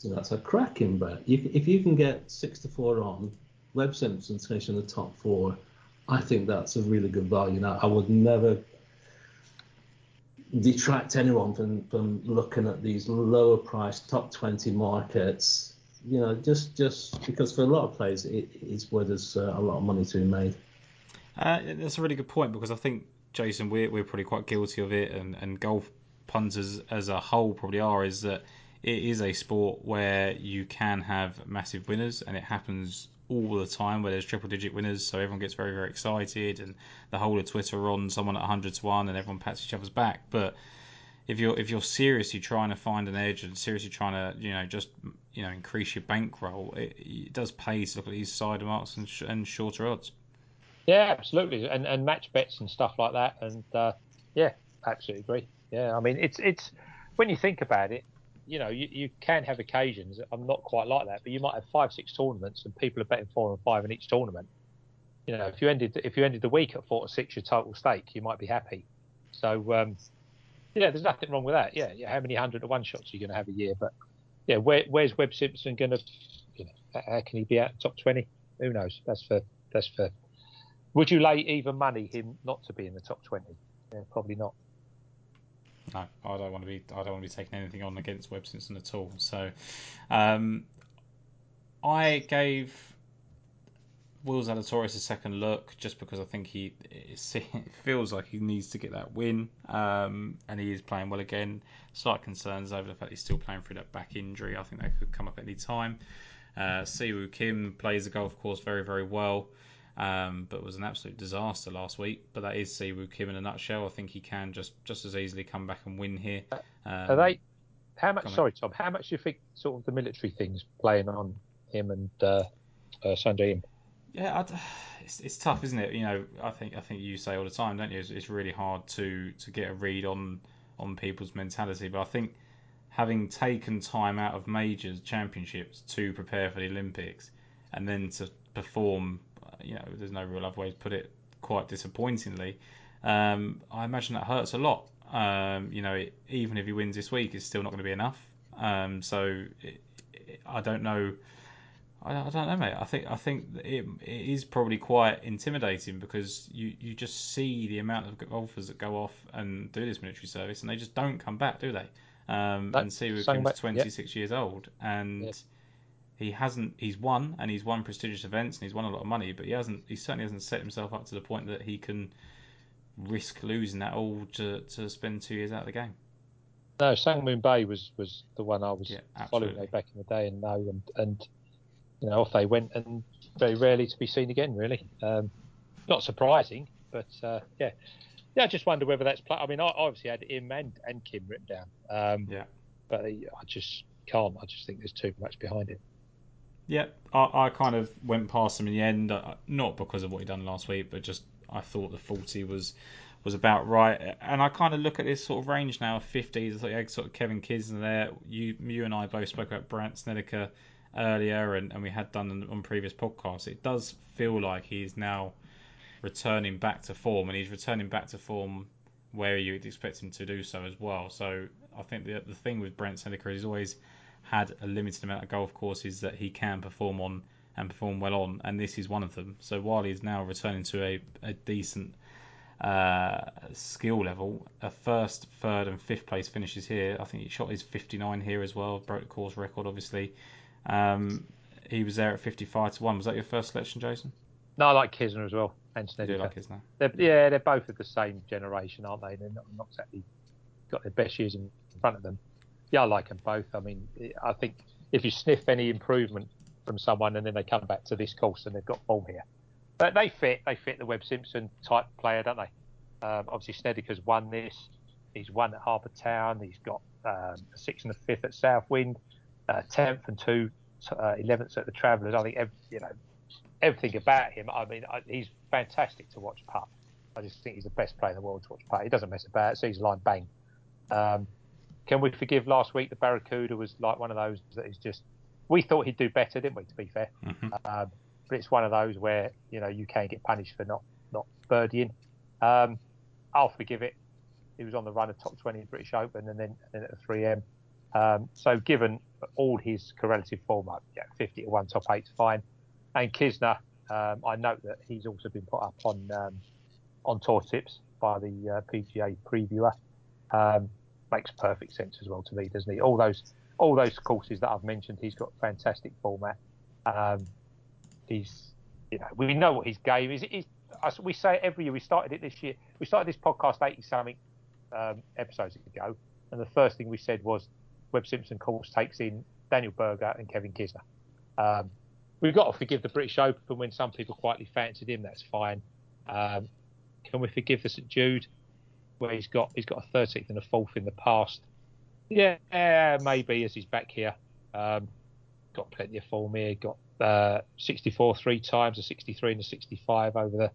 Think that's a cracking bet. If, if you can get six to four on, Webb Simpson finish in the top four, I think that's a really good value. Now, I would never detract anyone from, from looking at these lower priced top 20 markets. You know, just just because for a lot of players, it, it's where there's uh, a lot of money to be made. Uh, that's a really good point because I think Jason, we're we're probably quite guilty of it, and, and golf punters as a whole probably are. Is that it is a sport where you can have massive winners, and it happens all the time where there's triple digit winners, so everyone gets very very excited, and the whole of Twitter on someone at 100 to one, and everyone pats each other's back, but if you're if you're seriously trying to find an edge and seriously trying to you know just you know increase your bankroll, it, it does pay to look at these side marks and, sh- and shorter odds. Yeah, absolutely, and and match bets and stuff like that, and uh, yeah, absolutely agree. Yeah, I mean it's it's when you think about it, you know, you, you can have occasions. I'm not quite like that, but you might have five, six tournaments, and people are betting four and five in each tournament. You know, if you ended if you ended the week at four or six, your total stake, you might be happy. So um, yeah, there's nothing wrong with that. Yeah, yeah. How many hundred to one shots are you going to have a year? But yeah, where, where's Webb Simpson going to? You know, how can he be out top twenty? Who knows? That's for that's for would you lay even money him not to be in the top twenty? Yeah, probably not. No, I don't want to be. I don't want to be taking anything on against Webb Simpson at all. So, um, I gave Will Zalatoris a second look just because I think he feels like he needs to get that win, um, and he is playing well again. Slight concerns over the fact he's still playing through that back injury. I think that could come up at any time. Uh, Siwoo Kim plays the golf course very very well um, but was an absolute disaster last week. But that is Siwoo Kim in a nutshell. I think he can just just as easily come back and win here. Um, Are they? How much? Sorry, Tom. How much do you think sort of the military things playing on him and uh, uh, Sungjae Yeah, I'd, it's, it's tough, isn't it? You know, I think I think you say all the time, don't you? It's, it's really hard to to get a read on on people's mentality. But I think having taken time out of majors championships to prepare for the Olympics and then to perform you know, there's no real other way to put it. Quite disappointingly, um, I imagine that hurts a lot. Um, you know, it, even if he wins this week, it's still not going to be enough. Um, so it, it, I don't know. I, I, don't know, mate. I think I think it, it is probably quite intimidating because you, you just see the amount of golfers that go off and do this military service and they just don't come back, do they? Um, and see, we're 26 yep. years old, and he hasn't he's won and he's won prestigious events and he's won a lot of money, but he hasn't he certainly hasn't set himself up to the point that he can risk losing that all to, to spend two years out of the game. No, Sang Moon Bae was, was the one I was yeah, following back in the day and know and, and you know off they went and very rarely to be seen again really. Um, not surprising, but uh, yeah, yeah. I just wonder whether that's. Play- I mean, I obviously had him and, and Kim written down. Um, yeah, but I just can't. I just think there's too much behind it. Yeah, I, I kind of went past him in the end, uh, not because of what he done last week, but just I thought the 40 was was about right. And I kind of look at this sort of range now, 50s. I thought yeah, sort of Kevin Kisner there. You you and I both spoke about Brandt Snedeker earlier, and, and we had done on previous podcasts. It does feel like he's now returning back to form, and he's returning back to form where you'd expect him to do so as well. So I think the the thing with Brandt Snedeker is always had a limited amount of golf courses that he can perform on and perform well on, and this is one of them. So while he's now returning to a, a decent uh, skill level. A first, third, and fifth place finishes here. I think he shot his 59 here as well, broke the course record, obviously. Um, he was there at 55 to 1. Was that your first selection, Jason? No, I like Kisner as well. And Snedeker. like Kisner? They're, yeah, they're both of the same generation, aren't they? They're not, not exactly got their best years in front of them. Yeah, I like them both. I mean, I think if you sniff any improvement from someone and then they come back to this course and they've got form here, but they fit. They fit the Webb Simpson type player, don't they? Um, obviously, Snedeker's won this. He's won at Harbour Town. He's got um, a sixth and a fifth at Southwind, uh, tenth and two uh, eleventh at the Travellers. I think every, you know everything about him. I mean, I, he's fantastic to watch putt. I just think he's the best player in the world to watch putt. He doesn't mess about. Sees line bang. Um, can we forgive last week? The Barracuda was like one of those that is just. We thought he'd do better, didn't we? To be fair, mm-hmm. um, but it's one of those where you know you can get punished for not not birdieing. Um, I'll forgive it. He was on the run of top 20 in British Open and then, and then at the 3M. Um, so given all his correlative form up, yeah, 50 to 1, top 8 fine. And Kisner, um, I note that he's also been put up on um, on tour tips by the uh, PGA previewer. Makes perfect sense as well to me, doesn't he? All those all those courses that I've mentioned, he's got fantastic format. Um, he's you know we know what his game is. He's, we say it every year. We started it this year. We started this podcast eighty something um, episodes ago, and the first thing we said was Webb Simpson course takes in Daniel Berger and Kevin Kisner. Um, we've got to forgive the British Open when some people quietly fancied him. That's fine. Um, can we forgive the St Jude where he's got he's got a 13th and a fourth in the past? Yeah, maybe as he's back here. Um, got plenty of form here. Got uh, 64 three times, a 63 and a 65 over the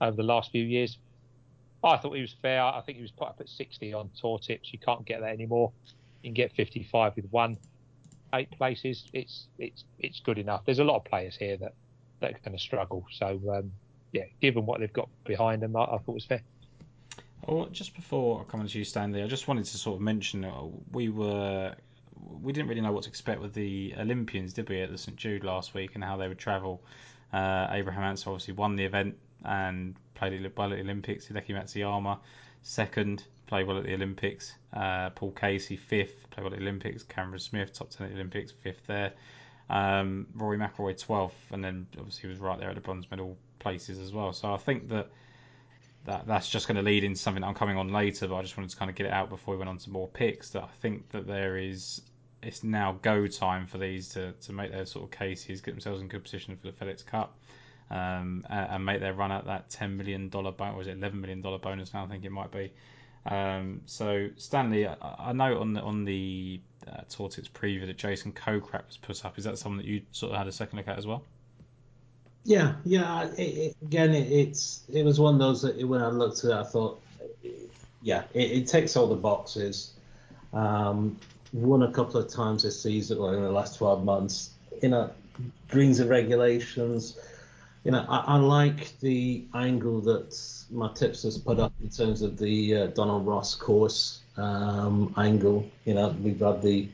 over the last few years. I thought he was fair. I think he was put up at 60 on tour tips. You can't get that anymore. You can get 55 with one, eight places. It's it's it's good enough. There's a lot of players here that that are going to struggle. So um, yeah, given what they've got behind them, I, I thought it was fair. Well, just before I come on to you, Stanley, I just wanted to sort of mention uh, we were we didn't really know what to expect with the Olympians, did we, at the St Jude last week, and how they would travel. Uh, Abraham Ancer obviously won the event and played well at the Olympics. Hideki Matsuyama second, played well at the Olympics. Uh, Paul Casey fifth, played well at the Olympics. Cameron Smith top ten at the Olympics, fifth there. Um, Rory McIlroy twelfth, and then obviously was right there at the bronze medal places as well. So I think that. That, that's just going to lead into something that I'm coming on later, but I just wanted to kind of get it out before we went on to more picks. That I think that there is it's now go time for these to, to make their sort of cases, get themselves in good position for the FedEx Cup um, and, make their run at that $10 million bonus, or is it $11 million bonus now? I think it might be. Um, so Stanley, I, I know on the on the uh, Tour Tips preview that Jason Kokrak was put up. Is that something that you sort of had a second look at as well? Yeah, yeah. It, it, again, it, it's it was one of those that when I looked at it, I thought, yeah, it, takes all the boxes. Um, won a couple of times this season, or in the last 12 months. You know, greens and regulations you know, I, I, like the angle that my tips has put up in terms of the uh, Donald Ross course um, angle. You know, we've had the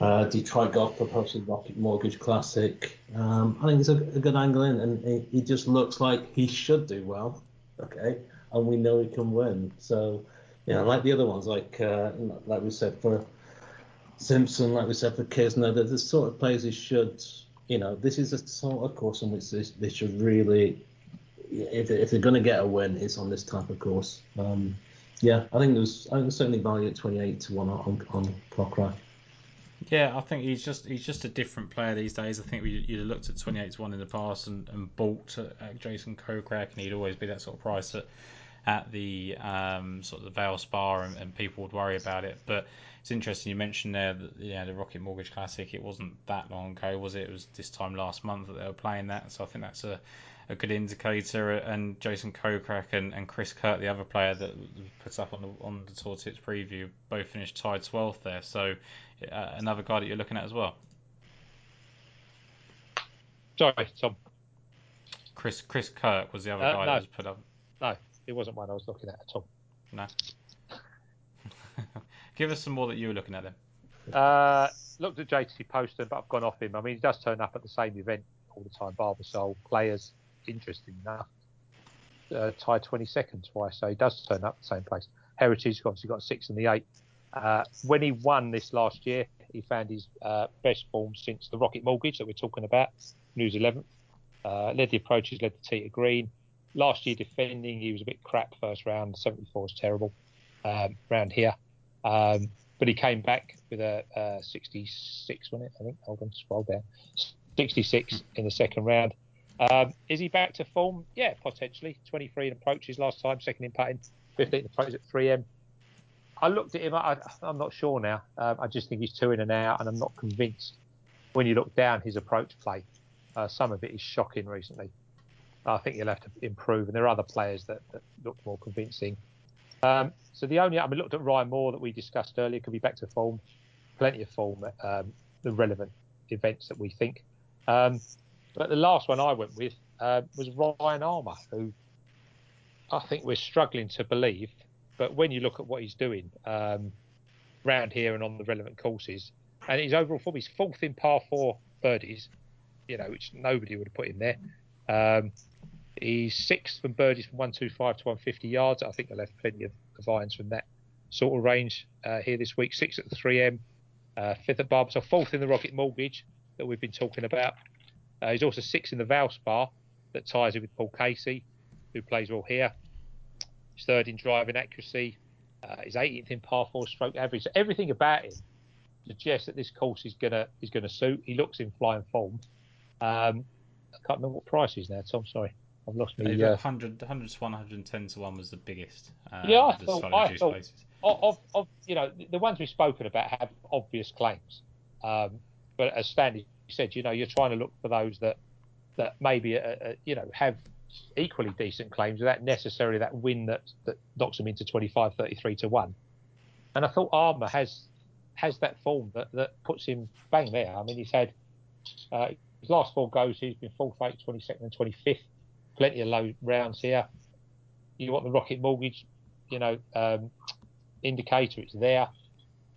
uh, Detroit Golf Club hosted Rocket Mortgage Classic. Um, I think it's a, a good angle in, and he just looks like he should do well. Okay, and we know he can win. So, you know, like the other ones, like uh, like we said for Simpson, like we said for Kisner, that the sort of players he should you know, this is a sort of course on which they, they should really, if, if they're going to get a win, it's on this type of course. Um, yeah, I think there's, I think there's certainly value at 28 to one on on Kokrak. Yeah, I think he's just he's just a different player these days. I think we you'd have looked at 28 to one in the past and, and bought at Jason Kokrak, and he'd always be that sort of price at at the um, sort of the Valspar, and, and people would worry about it, but it's interesting you mentioned there that yeah the Rocket Mortgage Classic it wasn't that long ago was it? It was this time last month that they were playing that, so I think that's a, a good indicator. And Jason Kokrak and, and Chris Kirk, the other player that puts up on the on the Tour Tips preview, both finished tied 12th there. So uh, another guy that you're looking at as well. Sorry, Tom. Chris Chris Kirk was the other uh, guy no, that was put up. No, it wasn't one I was looking at at all. No. Give us some more that you were looking at then. Uh, looked at JT Poston, but I've gone off him. I mean, he does turn up at the same event all the time. Barbasol players, interesting enough. uh, tied 22nd twice, so he does turn up the same place. Heritage obviously got six in the eight. Uh, when he won this last year, he found his uh, best form since the Rocket Mortgage that we're talking about. News 11th. Uh, led the approaches, led the tee to green. Last year defending, he was a bit crap first round. 74 is terrible um, round here. Um, but he came back with a, a 66, wasn't it? I think. Hold on, scroll down. 66 in the second round. Um, is he back to form? Yeah, potentially. 23 in approaches last time, second in putting, 15 approaches at 3M. I looked at him. I, am not sure now. Um, I just think he's two in and out, and I'm not convinced. When you look down his approach play, uh, some of it is shocking recently. I think he'll have to improve, and there are other players that, that look more convincing. Um, so the only I mean, looked at Ryan Moore that we discussed earlier. Could be back to form, plenty of form um, the relevant events that we think. Um, but the last one I went with uh, was Ryan Armour, who I think we're struggling to believe. But when you look at what he's doing um, round here and on the relevant courses, and his overall form, he's fourth in par four birdies, you know, which nobody would have put in there. Um, he's sixth from birdies from 125 to 150 yards. I think they left plenty of, of irons from that sort of range uh, here this week. Sixth at the 3M, uh, fifth at Barber, so fourth in the Rocket Mortgage that we've been talking about. Uh, he's also sixth in the Valspar that ties him with Paul Casey, who plays well here. He's third in driving accuracy. Uh, he's 18th in par four stroke average. So everything about him suggests that this course is gonna is gonna suit. He looks in flying form. Um, I can't remember what price is now, Tom. Sorry, I've lost me. Uh, 100, 100 to 1, 110 to 1 was the biggest. Uh, yeah, I thought, I thought of, of, you know, the ones we've spoken about have obvious claims. Um, but as Stanley said, you know, you're trying to look for those that that maybe, uh, uh, you know, have equally decent claims without necessarily that win that, that knocks them into 25, 33 to 1. And I thought Armour has has that form that, that puts him bang there. I mean, he's had uh, his last four goes, he's been fourth, eighth, 22nd, and 25th. Plenty of low rounds here. You want the Rocket Mortgage, you know, um, indicator, it's there.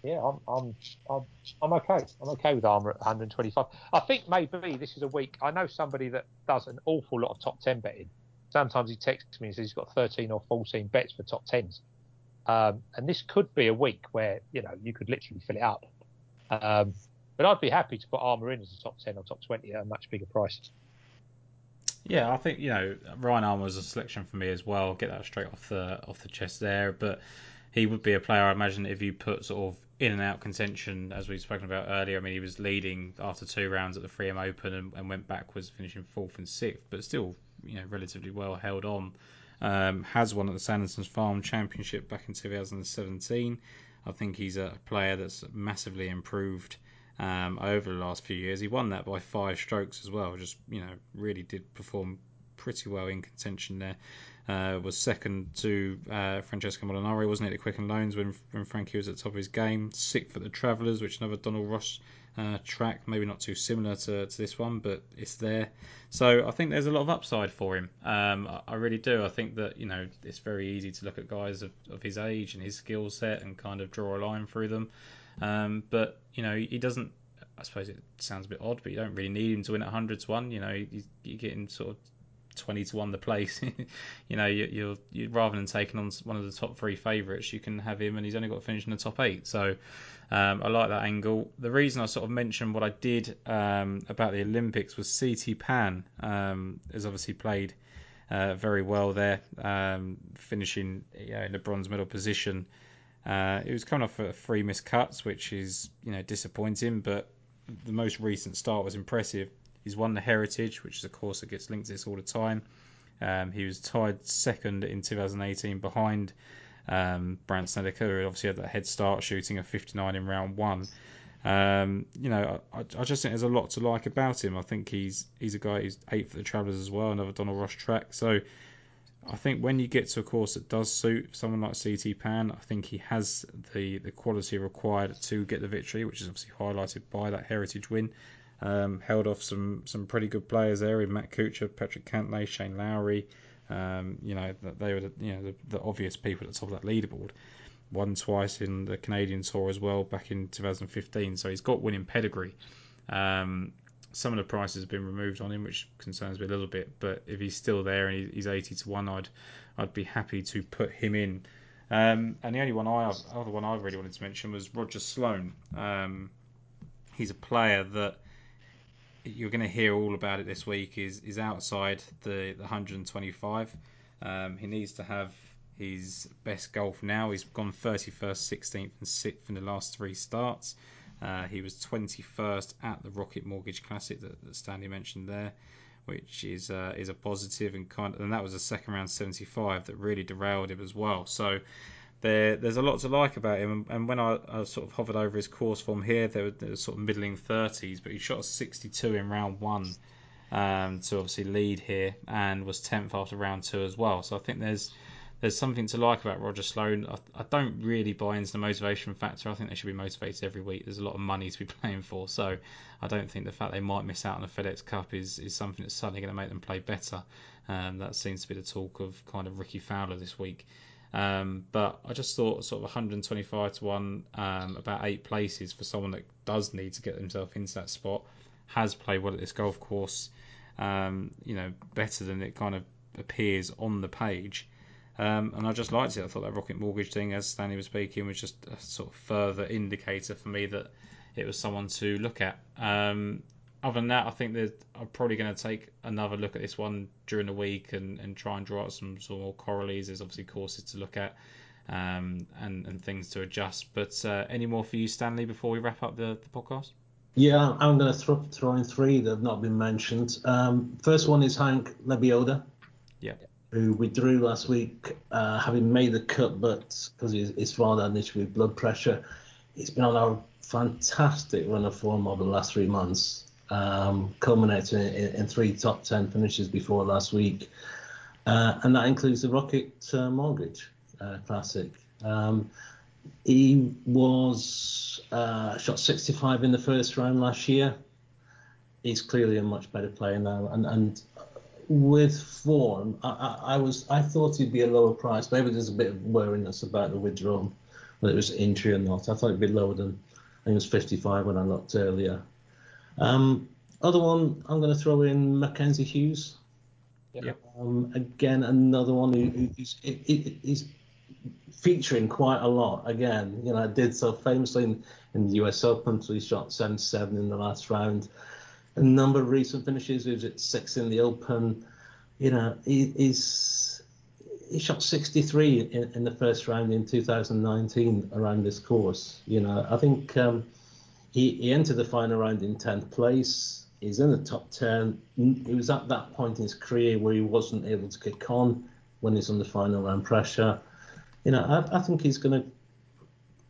Yeah, I'm, I'm, I'm, I'm okay. I'm okay with Armour at 125. I think maybe this is a week. I know somebody that does an awful lot of top 10 betting. Sometimes he texts me and says he's got 13 or 14 bets for top 10s. Um, and this could be a week where, you know, you could literally fill it up. Um, but I'd be happy to put Armour in as a top 10 or top 20 at a much bigger price. Yeah, I think you know Ryan Armour a selection for me as well. Get that straight off the off the chest there, but he would be a player I imagine if you put sort of in and out contention as we've spoken about earlier. I mean, he was leading after two rounds at the 3M Open and, and went backwards, finishing fourth and sixth, but still you know relatively well held on. Um, has won at the Sanderson Farms Championship back in 2017. I think he's a player that's massively improved um, over the last few years. He won that by five strokes as well. Just you know, really did perform pretty well in contention there. Uh, was second to uh, Francesco Molinari, wasn't it, at Quicken Loans when when Frankie was at the top of his game. Sixth at the Travellers, which another Donald Ross uh, track, maybe not too similar to, to this one, but it's there. So I think there's a lot of upside for him. Um, I, I, really do. I think that you know it's very easy to look at guys of, of his age and his skill set and kind of draw a line through them. Um, but you know, he doesn't. I suppose it sounds a bit odd, but you don't really need him to win at hundred to one. You know, you, you're getting sort of twenty to one the place. you know, you, you're, you rather than taking on one of the top three favourites, you can have him, and he's only got to finish in the top eight. So um, I like that angle. The reason I sort of mentioned what I did um, about the Olympics was CT Pan um, has obviously played uh, very well there, um, finishing you know, in the bronze medal position. Uh, it was coming off a three missed cuts, which is you know disappointing, but the most recent start was impressive. He's won the Heritage, which is a course that gets linked to this all the time. Um, he was tied second in 2018 behind um, Brandt Snedeker, who obviously had that head start, shooting a 59 in round one. Um, you know, I, I, just think there's a lot to like about him. I think he's he's a guy who's eight for the Travellers as well, another Donald Ross track. So I think when you get to a course that does suit someone like CT Pan, I think he has the, the quality required to get the victory, which is obviously highlighted by that heritage win. Um, held off some some pretty good players there with Matt Kuchar, Patrick Cantlay, Shane Lowry. Um, you know they were the, you know the, the, obvious people at the top of that leaderboard. Won twice in the Canadian Tour as well back in 2015, so he's got winning pedigree. Um, some of the prices have been removed on him, which concerns me a little bit. But if he's still there and he's 80 to one, I'd I'd be happy to put him in. Um, and the only one I other one I really wanted to mention was Roger Sloan. Um, he's a player that you're going to hear all about it this week. is is outside the, the 125. Um, he needs to have his best golf now. He's gone 31st, 16th, and 6th in the last three starts. Uh, he was 21st at the Rocket Mortgage Classic that, that Stanley mentioned there, which is uh, is a positive and kind of, and that was a second round 75 that really derailed him as well. So there, there's a lot to like about him. And, when I, I, sort of hovered over his course form here, there were sort of middling 30s, but he shot a 62 in round one um, to obviously lead here, and was 10th after round two as well. So I think there's there's something to like about Roger Sloan. I, I, don't really buy into the motivation factor. I think they should be motivated every week. There's a lot of money to be playing for, so I don't think the fact they might miss out on the FedEx Cup is, is something that's suddenly going to make them play better. Um, that seems to be the talk of kind of Rickie Fowler this week. Um, but I just thought sort of 125 to one, um, about eight places for someone that does need to get themselves into that spot, has played well at this golf course. Um, you know, better than it kind of appears on the page. Um, and I just liked it. I thought that Rocket Mortgage thing, as Stanley was speaking, was just a sort of further indicator for me that it was someone to look at. Um, other than that, I think that I'm probably going to take another look at this one during the week and, and try and draw out some, some more corollaries. There's obviously courses to look at um, and, and things to adjust. But uh, any more for you, Stanley, before we wrap up the, the podcast? Yeah, I'm going to throw, throw in three that have not been mentioned. Um, first one is Hank Lebioda. Yeah who withdrew last week, uh, having made the cut, but because his, his father had an issue with blood pressure, he's been on a fantastic run of form over the last three months, um, culminating in, in, three top ten finishes before last week, uh, and that includes the Rocket uh, Mortgage uh, Classic. Um, he was uh, shot 65 in the first round last year. He's clearly a much better player now, and, and with form, I, I, I, was I thought he'd be a lower price. Maybe there's a bit of wariness about the withdrawal, whether it was injury or not. I thought it'd be lower than I think it was 55 when I looked earlier. Um, other one I'm going to throw in Mackenzie Hughes. Yep. Um, again, another one who, who's he's featuring quite a lot. Again, you know, I did so famously in, in the US Open, so he shot 77 in the last round a number of recent finishes. He was at six in the Open. You know, he, he's he shot 63 in, in, the first round in 2019 around this course. You know, I think um, he, he entered the final round in 10th place. He's in the top 10. He was at that point in his career where he wasn't able to kick on when he's under final round pressure. You know, I, I think he's going to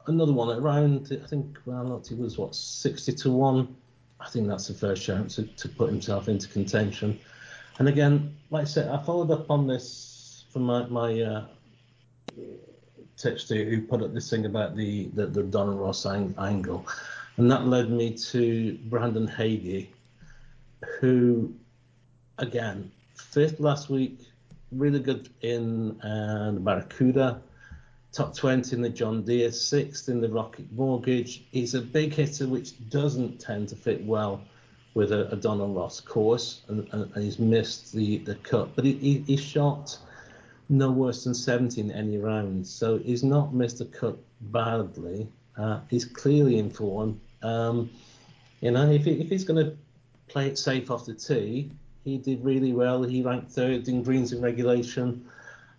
another one around. I think looked, he was what 60 to one I think that's the first chance to, to put himself into contention. And again, like I said, I followed up on this from my, my uh, tipster who put up this thing about the, the, the Donald Ross ang- angle. And that led me to Brandon Hagy, who, again, fifth last week, really good in uh, the Barracuda top 20 in the John Deere, sixth in the Rocket Mortgage. He's a big hitter, which doesn't tend to fit well with a, a Donald Ross course, and, and, he's missed the, the cut. But he, he, he shot no worse than 17 in any round, so he's not missed a cut badly. Uh, he's clearly in form. Um, you know, if, he, if he's going to play it safe off the tee, he did really well. He ranked third in greens in regulation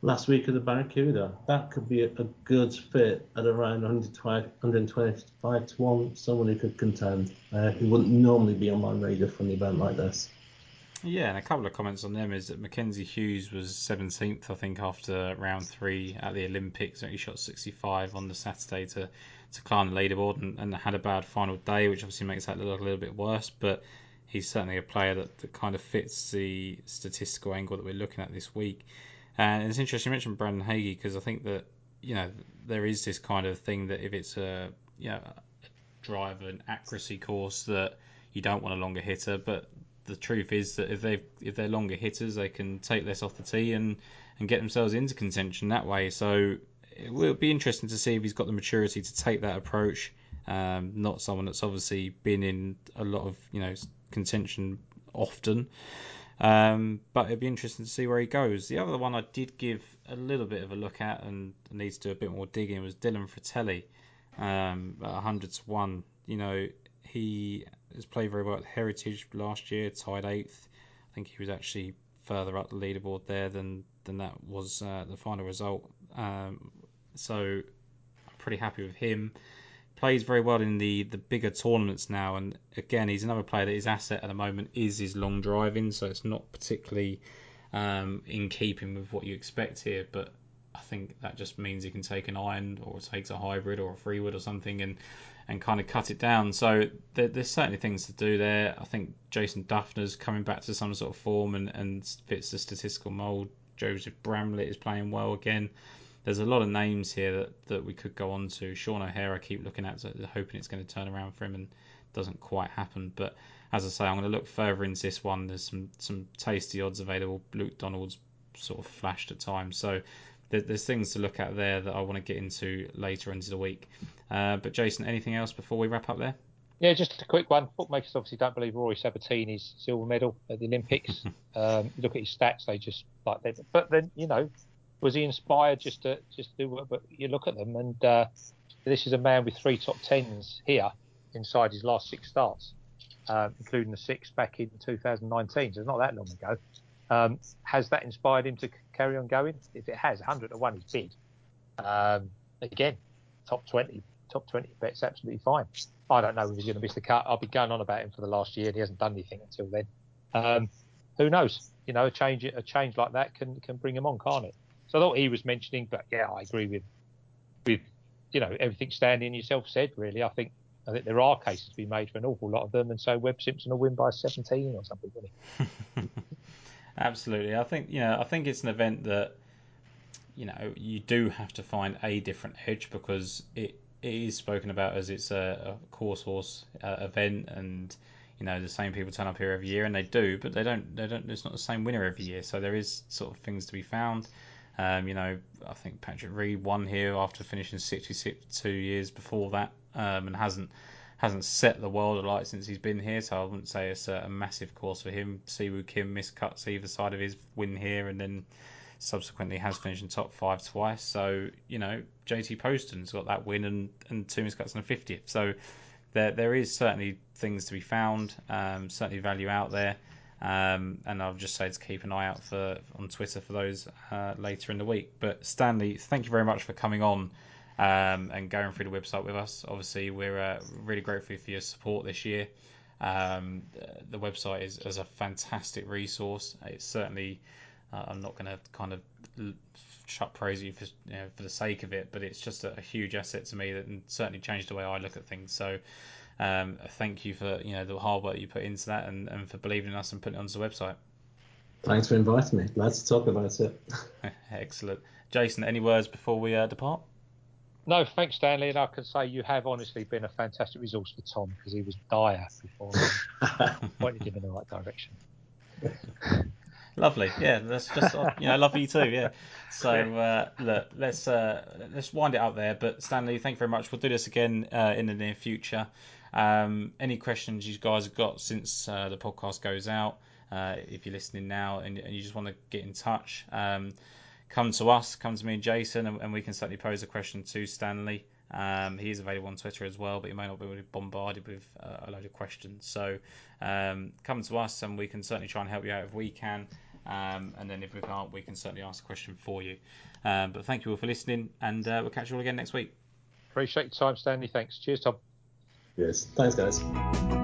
last week at the Barracuda. That could be a, a good fit at around 125 to 1, someone who could contend, uh, who wouldn't normally be on my radar for an event like this. Yeah, and a couple of comments on them is that Mackenzie Hughes was 17th, I think, after round three at the Olympics. He shot 65 on the Saturday to, to climb the leaderboard and, and had a bad final day, which obviously makes that look a little bit worse. But he's certainly a player that, that kind of fits the statistical angle that we're looking at this week. And it's interesting you mentioned Brandon Hagy because I think that you know there is this kind of thing that if it's a you know a drive and accuracy course that you don't want a longer hitter, but the truth is that if they if they're longer hitters, they can take less off the tee and and get themselves into contention that way. So it will be interesting to see if he's got the maturity to take that approach. Um, not someone that's obviously been in a lot of you know contention often. Um, but it'd be interesting to see where he goes. The other one I did give a little bit of a look at and needs to do a bit more digging was Dylan Frittelli, um, at 100 to 1. You know, he has played very well at Heritage last year, tied eighth. I think he was actually further up the leaderboard there than than that was uh, the final result. Um, so I'm pretty happy with him. Plays very well in the the bigger tournaments now, and again he's another player that his asset at the moment is his long driving, so it's not particularly um, in keeping with what you expect here. But I think that just means he can take an iron or takes a hybrid or a free wood or something and and kind of cut it down. So there, there's certainly things to do there. I think Jason Dufner's coming back to some sort of form and, and fits the statistical mould. Joseph Bramlett is playing well again. There's a lot of names here that, that we could go on to. Sean O'Hair, I keep looking at, so hoping it's going to turn around for him, and doesn't quite happen. But as I say, I'm going to look further into this one. There's some some tasty odds available. Luke Donald's sort of flashed at times, so there's things to look at there that I want to get into later into the week. Uh, but Jason, anything else before we wrap up there? Yeah, just a quick one. Bookmakers obviously don't believe Rory Sabatini's silver medal at the Olympics. um, look at his stats; they just like they. But then you know, was he inspired just to just do what? But you look at them, and uh, this is a man with three top tens here inside his last six starts, uh, including the six back in 2019. So it's not that long ago. Um, has that inspired him to carry on going? If it has, 100 to 1 is big. Um, again, top 20, top 20 bet's absolutely fine. I don't know if he's going to miss the cut. I'll be going on about him for the last year, and he hasn't done anything until then. Um, who knows? You know, a change a change like that can can bring him on, can't it? So I thought he was mentioning, but yeah, I agree with with you know everything Stanley and yourself said. Really, I think I think there are cases to be made for an awful lot of them, and so Webb Simpson will win by 17 or something, will he? Absolutely. I think you know. I think it's an event that you know you do have to find a different edge because it, it is spoken about as it's a, a course horse uh, event and you know the same people turn up here every year and they do but they don't they don't it's not the same winner every year so there is sort of things to be found um, you know I think Patrick Reed won here after finishing 62 years before that um, and hasn't hasn't set the world alight since he's been here, so I wouldn't say it's a, a massive course for him. Siwoo Kim miscuts either side of his win here, and then subsequently has finished in top five twice. So you know, JT Poston's got that win and and two miscuts and a 50th. So there there is certainly things to be found, um, certainly value out there. Um, and I'll just say to keep an eye out for on Twitter for those uh, later in the week. But Stanley, thank you very much for coming on um, and going through the website with us. Obviously, we're uh, really grateful for your support this year. Um, the website is, is, a fantastic resource. It's certainly, uh, I'm not going to kind of shut praise you for, you know, for the sake of it, but it's just a, a, huge asset to me that certainly changed the way I look at things. So, um, thank you for you know the hard work you put into that and, and for believing in us and putting it onto the website. Thanks for inviting me. Glad to talk about it. Excellent. Jason, any words before we uh, depart? No, thanks, Stanley. And I can say you have honestly been a fantastic resource for Tom because he was dire before Why pointed him in the right direction. Lovely, yeah. That's just you know, love you too, yeah. So uh, look, let's uh, let's wind it up there. But Stanley, thank you very much. We'll do this again uh, in the near future. Um, any questions you guys have got since uh, the podcast goes out? Uh, if you're listening now and, and, you just want to get in touch, um, come to us, come to me and Jason, and, and we can certainly pose a question to Stanley. Um, he is available on Twitter as well, but he may not be bombarded with uh, a load of questions. So um, come to us, and we can certainly try and help you out if we can. Um, and then if we can't, we can certainly ask a question for you. Um, but thank you all for listening, and uh, we'll catch you all again next week. Appreciate your time, Stanley. Thanks. Cheers, Tom. Yes. Thanks, guys.